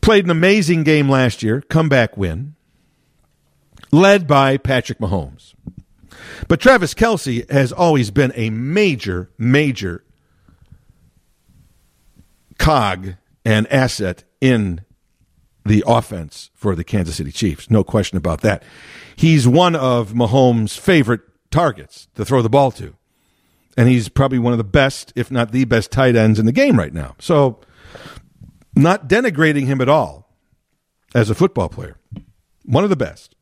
Played an amazing game last year, comeback win, led by Patrick Mahomes. But Travis Kelce has always been a major, major cog and asset in the offense for the Kansas City Chiefs. No question about that. He's one of Mahomes' favorite targets to throw the ball to. And he's probably one of the best, if not the best, tight ends in the game right now. So, not denigrating him at all as a football player. One of the best.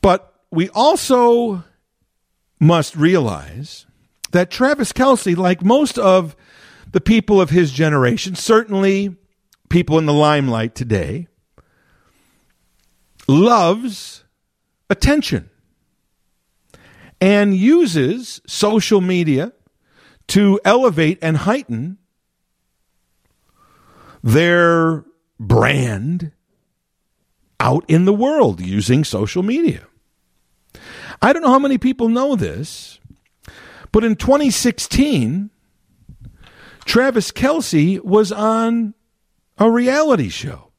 But we also must realize that Travis Kelce, like most of the people of his generation, certainly people in the limelight today, loves attention and uses social media to elevate and heighten their brand out in the world using social media. I don't know how many people know this, but in 2016, Travis Kelce was on a reality show.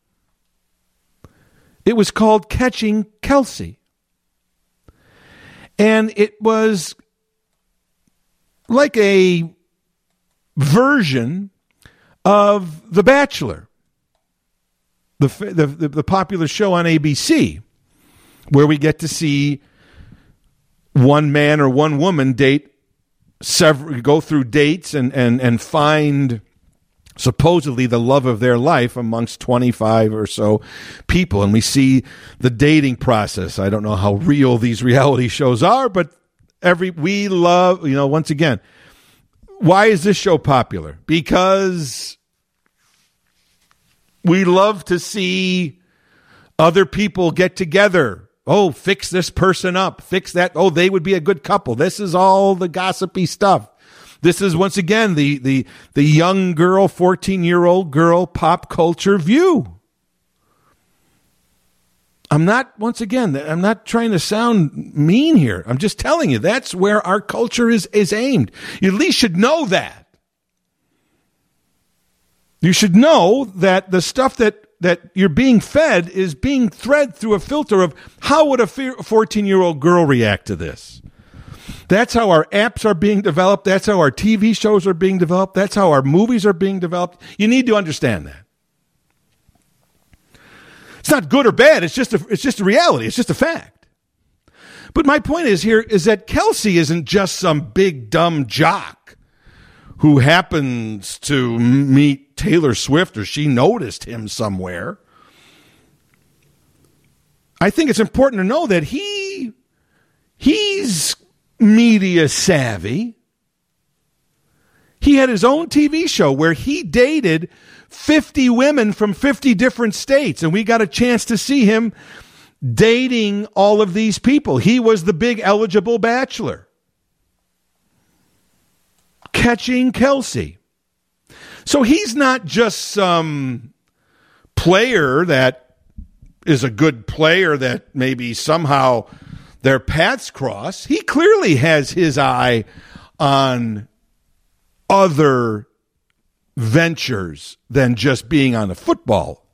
It was called Catching Kelce. And it was like a version of The Bachelor, the, the, the popular show on ABC, where we get to see one man or one woman date several go through dates and and and find supposedly the love of their life amongst 25 or so people. And we see the dating process. I don't know how real these reality shows are but every we love you know once again why is this show popular? Because we love to see other people get together Oh, fix this person up. Fix that. Oh, they would be a good couple. This is all the gossipy stuff. This is once again the the the young girl, 14-year-old girl pop culture view. I'm not, once again, I'm not trying to sound mean here. I'm just telling you that's where our culture is, is aimed. You at least should know that. You should know that the stuff that, that you're being fed is being thread through a filter of how would a 14 year old girl react to this? That's how our apps are being developed. That's how our TV shows are being developed. That's how our movies are being developed. You need to understand that. It's not good or bad. It's just a, it's just a reality. It's just a fact. But my point is here is that Kelce isn't just some big dumb jock who happens to meet Taylor Swift or she noticed him somewhere. I think it's important to know that he he's media savvy. He had his own TV show where he dated 50 women from 50 different states, and we got a chance to see him dating all of these people. He was the big eligible bachelor. Catching Kelce. So he's not just some player that is a good player that maybe somehow their paths cross. He clearly has his eye on other ventures than just being on the football.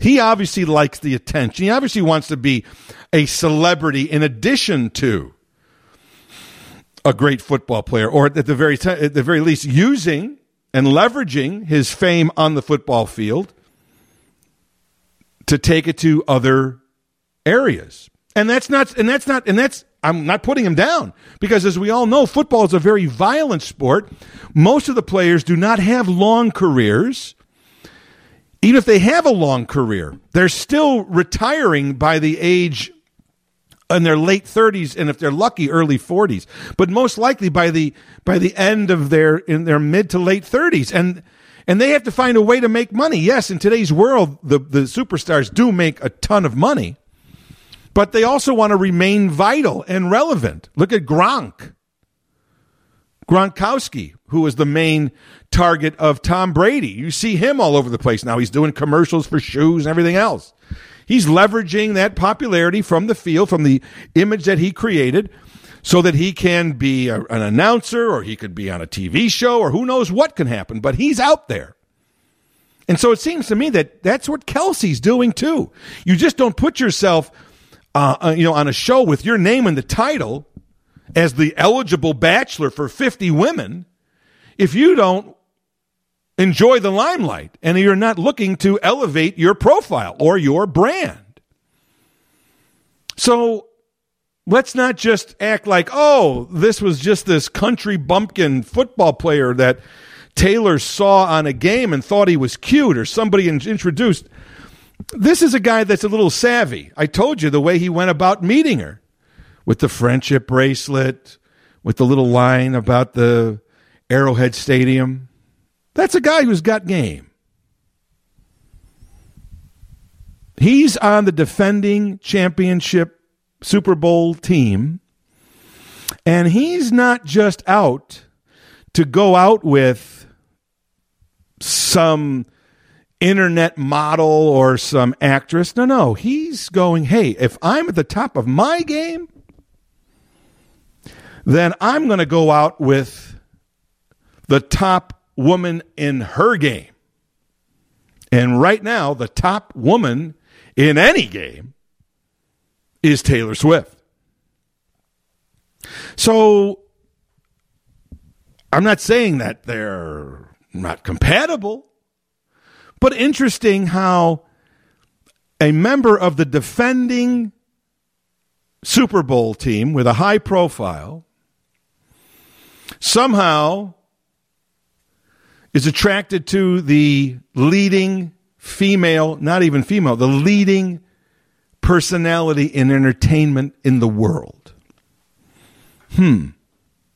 He obviously likes the attention. He obviously wants to be a celebrity in addition to a great football player, or at the very t- at the very least, using and leveraging his fame on the football field to take it to other areas. And that's not and that's not and that's I'm not putting him down because, as we all know, football is a very violent sport. Most of the players do not have long careers. Even if they have a long career, they're still retiring by the age in their late 30s and if they're lucky early 40s but most likely by the by the end of their in their mid to late 30s and and they have to find a way to make money yes in today's world the the superstars do make a ton of money but they also want to remain vital and relevant. Look at Gronk. Gronkowski, who was the main target of Tom Brady. You see him all over the place now. He's doing commercials for shoes and everything else. He's leveraging that popularity from the field, from the image that he created, so that he can be a, an announcer or he could be on a TV show or who knows what can happen. But he's out there. And so it seems to me that that's what Kelce's doing too. You just don't put yourself uh, uh, you know, on a show with your name in the title as the eligible bachelor for 50 women, if you don't enjoy the limelight and you're not looking to elevate your profile or your brand. So let's not just act like, oh, this was just this country bumpkin football player that Taylor saw on a game and thought he was cute or somebody introduced. This is a guy that's a little savvy. I told you the way he went about meeting her with the friendship bracelet, with the little line about the Arrowhead Stadium. That's a guy who's got game. He's on the defending championship Super Bowl team, and he's not just out to go out with some internet model or some actress. No, no. He's going, hey, if I'm at the top of my game, then I'm going to go out with the top woman in her game. And right now, the top woman in any game is Taylor Swift. So I'm not saying that they're not compatible. But interesting how a member of the defending Super Bowl team with a high profile somehow is attracted to the leading female, not even female, the leading personality in entertainment in the world. Hmm.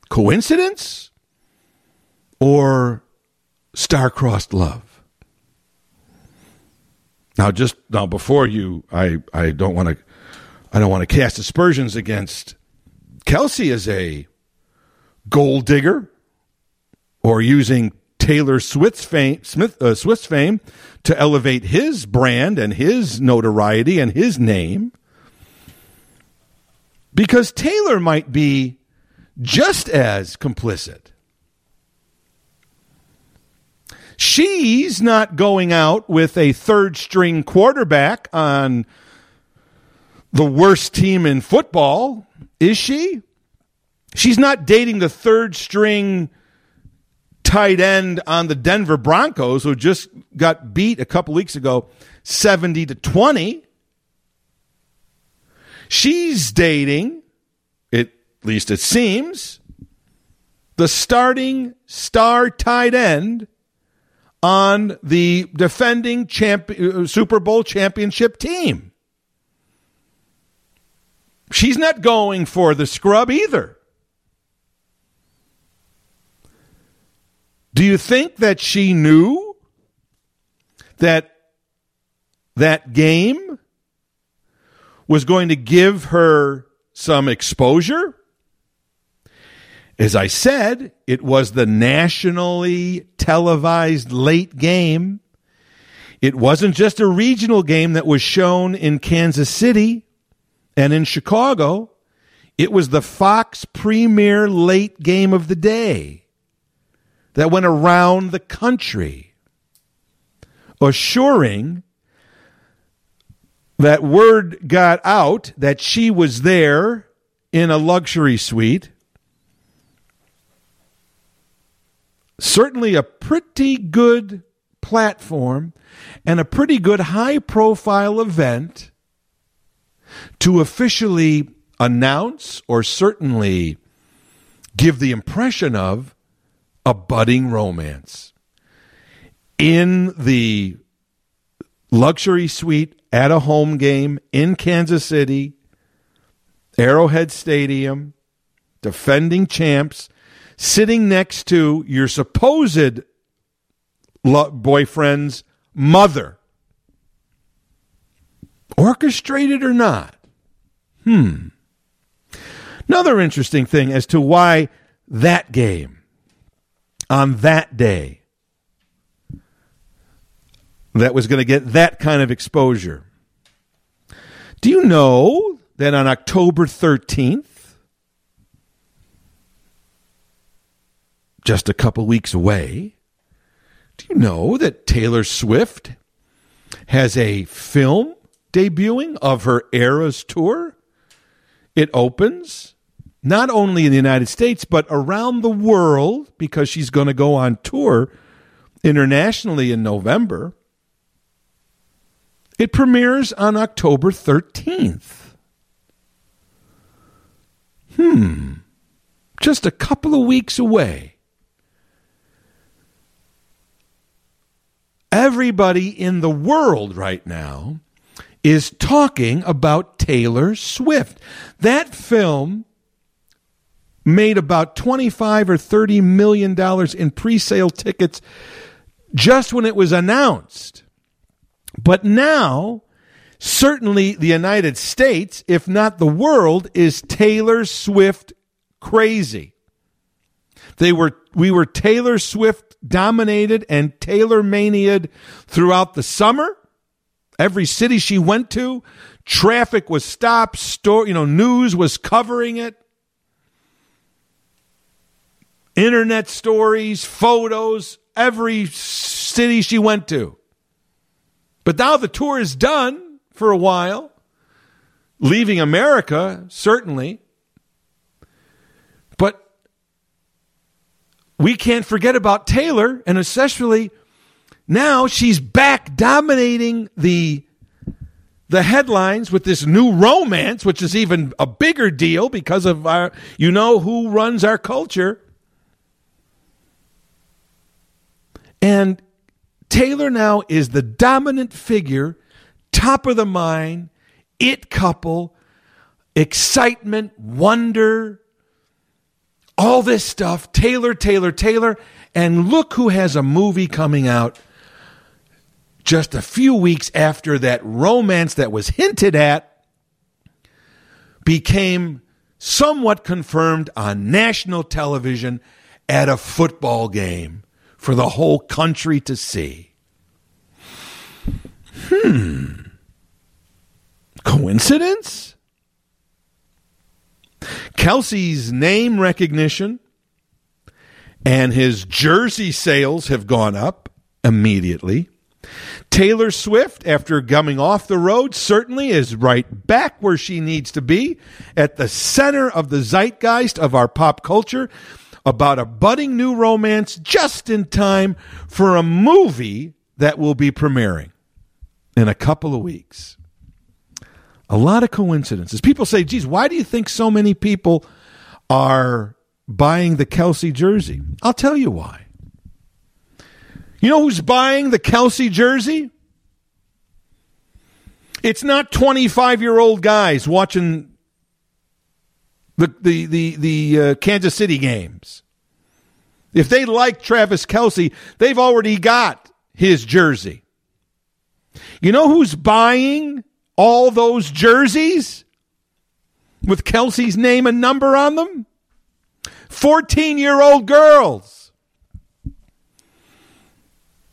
Coincidence? Or star-crossed love? Now, just now before you, I, I don't want to, I don't want to cast aspersions against Kelce as a gold digger or using Taylor Swift's fame, Smith, uh, fame to elevate his brand and his notoriety and his name. Because Taylor might be just as complicit. She's not going out with a third string quarterback on the worst team in football, is she? She's not dating the third string tight end on the Denver Broncos who just got beat a couple weeks ago 70 to 20. She's dating, at least it seems, the starting star tight end on the defending champ- uh, Super Bowl championship team. She's not going for the scrub either. Do you think that she knew that that game was going to give her some exposure? As I said, it was the nationally televised late game. It wasn't just a regional game that was shown in Kansas City and in Chicago. It was the Fox premier late game of the day that went around the country, assuring that word got out that she was there in a luxury suite. Certainly a pretty good platform and a pretty good high profile event to officially announce or certainly give the impression of a budding romance in the luxury suite at a home game in Kansas City, Arrowhead Stadium, defending champs sitting next to your supposed lo- boyfriend's mother. Orchestrated or not? Hmm. Another interesting thing as to why that game on that day that was going to get that kind of exposure. Do you know that on October 13th, just a couple weeks away. Do you know that Taylor Swift has a film debuting of her Eras tour? It opens not only in the United States, but around the world because she's going to go on tour internationally in November. It premieres on October 13th. Hmm. Just a couple of weeks away. everybody in the world right now is talking about Taylor Swift. That film made about 25 or 30 million dollars in pre-sale tickets just when it was announced. But now certainly the United States, if not the world, is Taylor Swift crazy. They were we were Taylor Swift dominated and Taylor maniaed throughout the summer. Every city she went to, traffic was stopped, store, you know, news was covering it. Internet stories, photos, every city she went to. But now the tour is done for a while, leaving America, certainly. But we can't forget about Taylor, and especially now she's back dominating the the headlines with this new romance, which is even a bigger deal because of our you know who runs our culture. And Taylor now is the dominant figure, top of the mind, it couple, excitement, wonder, all this stuff, Taylor, Taylor, Taylor. And look who has a movie coming out just a few weeks after that romance that was hinted at became somewhat confirmed on national television at a football game for the whole country to see. Hmm. Coincidence? Kelce's name recognition and his jersey sales have gone up immediately. Taylor Swift, after coming off the road, certainly is right back where she needs to be at the center of the zeitgeist of our pop culture about a budding new romance just in time for a movie that will be premiering in a couple of weeks. A lot of coincidences. People say, geez, why do you think so many people are buying the Kelce jersey? I'll tell you why. You know who's buying the Kelce jersey? It's not 25 year old guys watching the, the, the, the uh, Kansas City games. If they like Travis Kelce, they've already got his jersey. You know who's buying all those jerseys with Kelce's name and number on them? 14 year old girls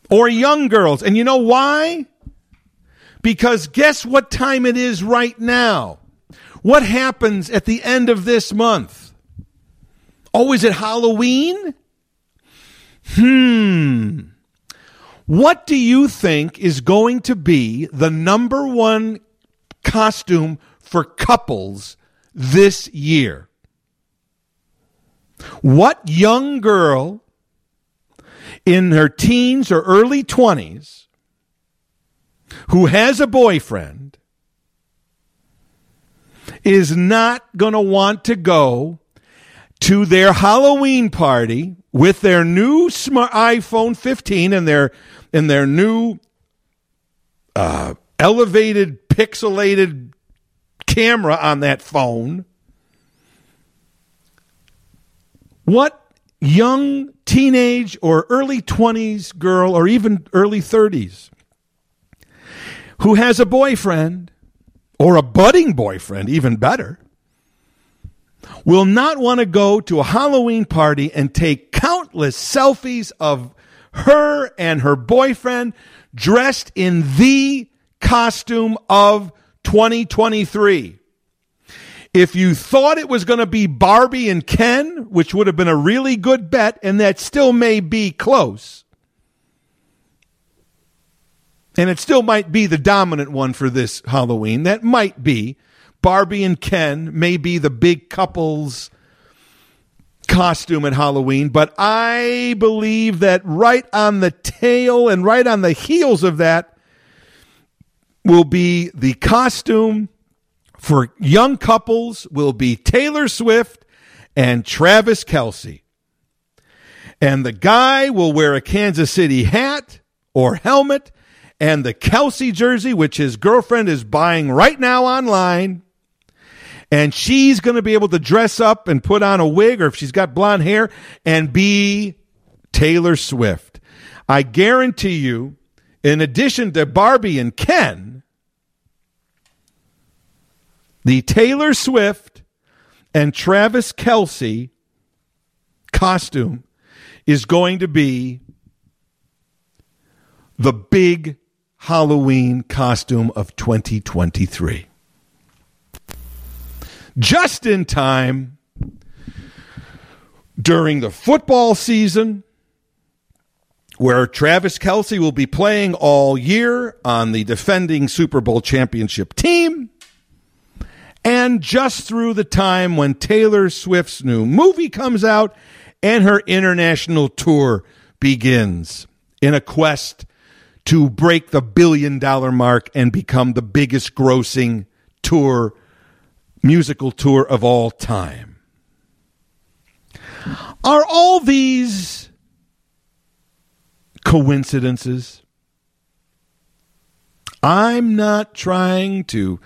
or young girls. And you know why? Because guess what time it is right now? What happens at the end of this month? Oh, is it Halloween? Hmm. What do you think is going to be the number one costume for couples this year? What young girl in her teens or early 20s who has a boyfriend is not going to want to go to their Halloween party with their new smart iPhone 15 and their and their new uh, elevated pixelated camera on that phone. What young teenage or early 20s girl or even early 30s who has a boyfriend or a budding boyfriend, even better, will not want to go to a Halloween party and take countless selfies of her and her boyfriend dressed in the costume of 2023. If you thought it was going to be Barbie and Ken, which would have been a really good bet, and that still may be close, and it still might be the dominant one for this Halloween, that might be Barbie and Ken may be the big couples costume at Halloween, but I believe that right on the tail and right on the heels of that will be the costume for young couples will be Taylor Swift and Travis Kelce. And the guy will wear a Kansas City hat or helmet and the Kelce jersey, which his girlfriend is buying right now online and she's going to be able to dress up and put on a wig or if she's got blonde hair and be Taylor Swift. I guarantee you, in addition to Barbie and Ken, the Taylor Swift and Travis Kelce costume is going to be the big Halloween costume of 2023 just in time during the football season where Travis Kelce will be playing all year on the defending Super Bowl championship team, and just through the time when Taylor Swift's new movie comes out and her international tour begins in a quest to break the billion dollar mark and become the biggest grossing tour musical tour of all time. Are all these coincidences? I'm not trying to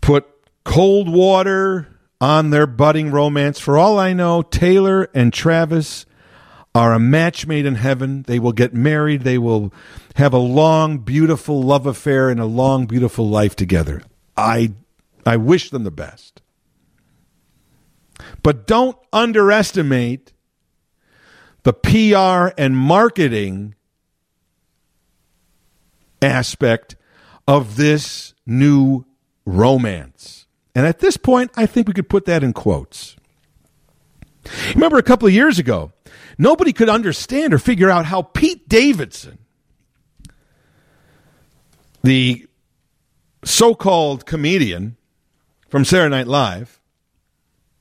put cold water on their budding romance. For all I know, Taylor and Travis are a match made in heaven. They will get married. They will have a long, beautiful love affair and a long, beautiful life together. I I wish them the best. But don't underestimate the PR and marketing aspect of this new romance. And at this point, I think we could put that in quotes. Remember a couple of years ago, nobody could understand or figure out how Pete Davidson, the so called comedian from Saturday Night Live,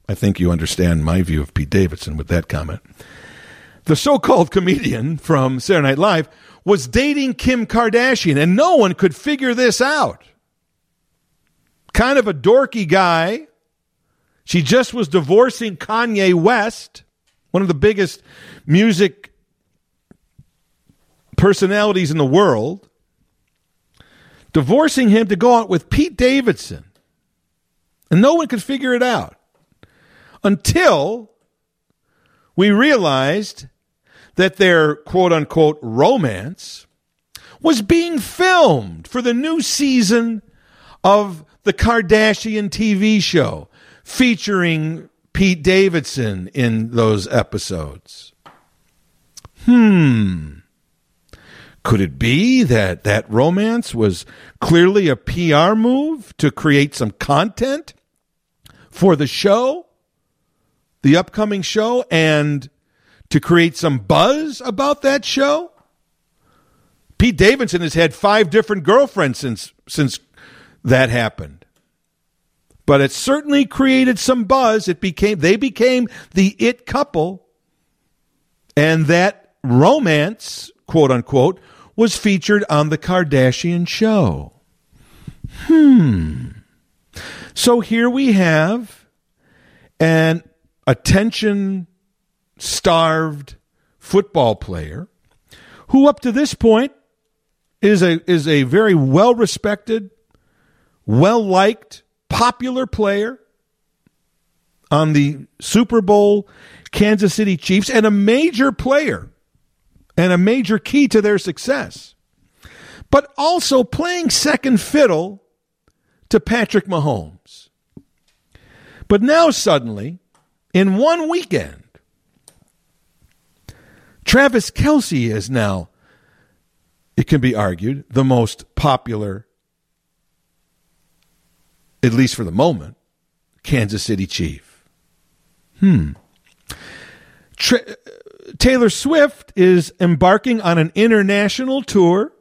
I think you understand my view of Pete Davidson with that comment. The so called comedian from Saturday Night Live was dating Kim Kardashian, and no one could figure this out. Kind of a dorky guy. She just was divorcing Kanye West, one of the biggest music personalities in the world, divorcing him to go out with Pete Davidson. And no one could figure it out until we realized that their quote unquote romance was being filmed for the new season of the Kardashian TV show featuring Pete Davidson in those episodes. Hmm. Could it be that that romance was clearly a PR move to create some content for the show, the upcoming show, and to create some buzz about that show? Pete Davidson has had five different girlfriends since since that happened. But it certainly created some buzz. It became they became the it couple and that romance, quote unquote, was featured on the Kardashian show. Hmm. So here we have an attention starved football player who up to this point is a is a very well respected, well liked, popular player on the Super Bowl Kansas City Chiefs and a major player and a major key to their success. But also playing second fiddle to Patrick Mahomes. But now suddenly, in one weekend, Travis Kelce is now, it can be argued, the most popular, at least for the moment, Kansas City Chief. Hmm. Taylor Swift is embarking on an international tour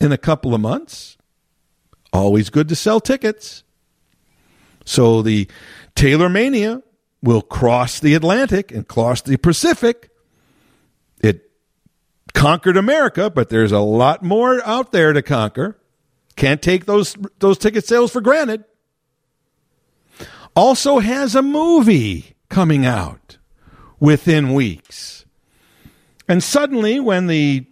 in a couple of months. Always good to sell tickets. So the Taylor Mania will cross the Atlantic and cross the Pacific. It conquered America, but there's a lot more out there to conquer. Can't take those those ticket sales for granted. Also has a movie coming out within weeks. And suddenly when the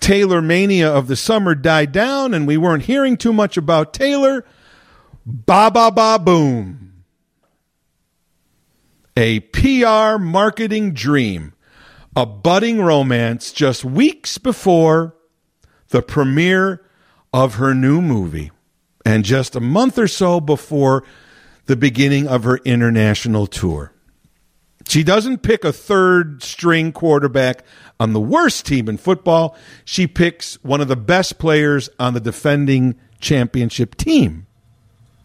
Taylor mania of the summer died down and we weren't hearing too much about Taylor, ba ba ba boom a PR marketing dream, a budding romance just weeks before the premiere of her new movie, and just a month or so before the beginning of her international tour. She doesn't pick a third string quarterback on the worst team in football. She picks one of the best players on the defending championship team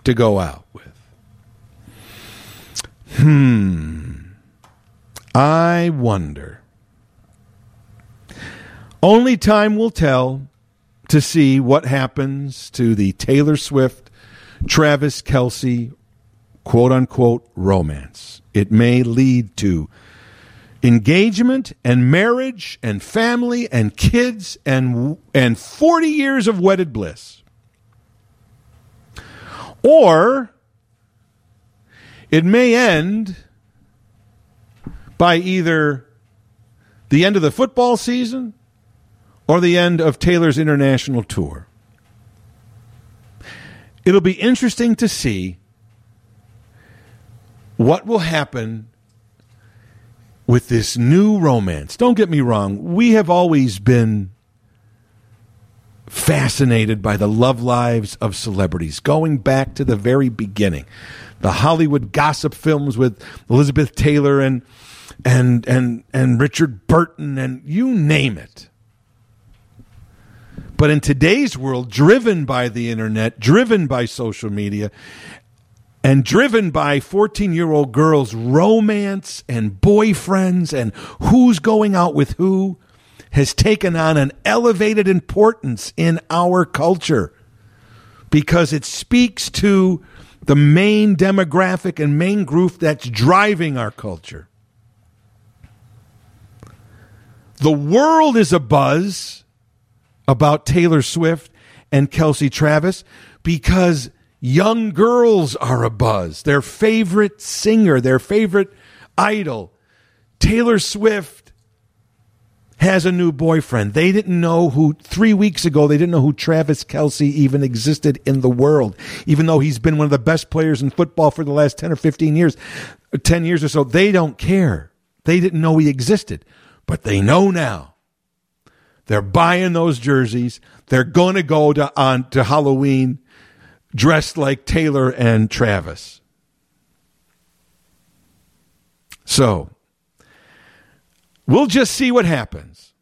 to go out with. Hmm. I wonder. Only time will tell to see what happens to the Taylor Swift, Travis Kelce, quote unquote, romance. It may lead to engagement and marriage and family and kids and, and 40 years of wedded bliss. Or it may end by either the end of the football season or the end of Taylor's international tour. It'll be interesting to see what will happen with this new romance. Don't get me wrong, we have always been fascinated by the love lives of celebrities, going back to the very beginning the Hollywood gossip films with Elizabeth Taylor and and and and Richard Burton and you name it. But in today's world, driven by the internet, driven by social media, and driven by 14 year old girls' romance and boyfriends and who's going out with who, has taken on an elevated importance in our culture because it speaks to the main demographic and main group that's driving our culture. The world is a buzz about Taylor Swift and Kelce Travis because young girls are a buzz. Their favorite singer, their favorite idol, Taylor Swift has a new boyfriend. They didn't know who, three weeks ago, they didn't know who Travis Kelce even existed in the world, even though he's been one of the best players in football for the last 10 or 15 years, 10 years or so. They don't care. They didn't know he existed, but they know now. They're buying those jerseys. They're going to go to, on to Halloween dressed like Taylor and Travis. So, we'll just see what happens.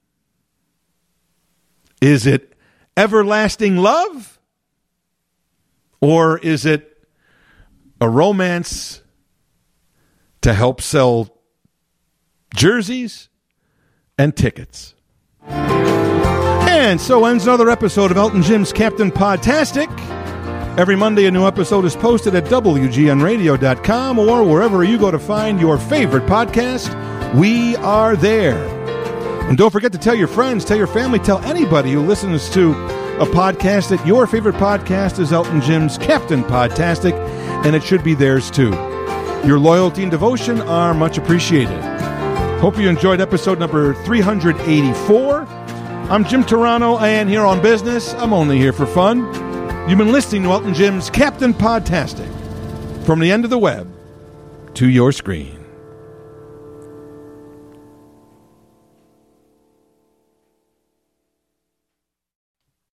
Is it everlasting love? Or is it a romance to help sell jerseys and tickets? And so ends another episode of Elton Jim's Captain Podtastic. Every Monday, a new episode is posted at WGNradio.com or wherever you go to find your favorite podcast. We are there. And don't forget to tell your friends, tell your family, tell anybody who listens to a podcast that your favorite podcast is Elton Jim's Captain Podtastic, and it should be theirs too. Your loyalty and devotion are much appreciated. Hope you enjoyed episode number 384. I'm Jim Turano, and here on business, I'm only here for fun. You've been listening to Elton Jim's Captain Podtastic from the end of the web to your screen.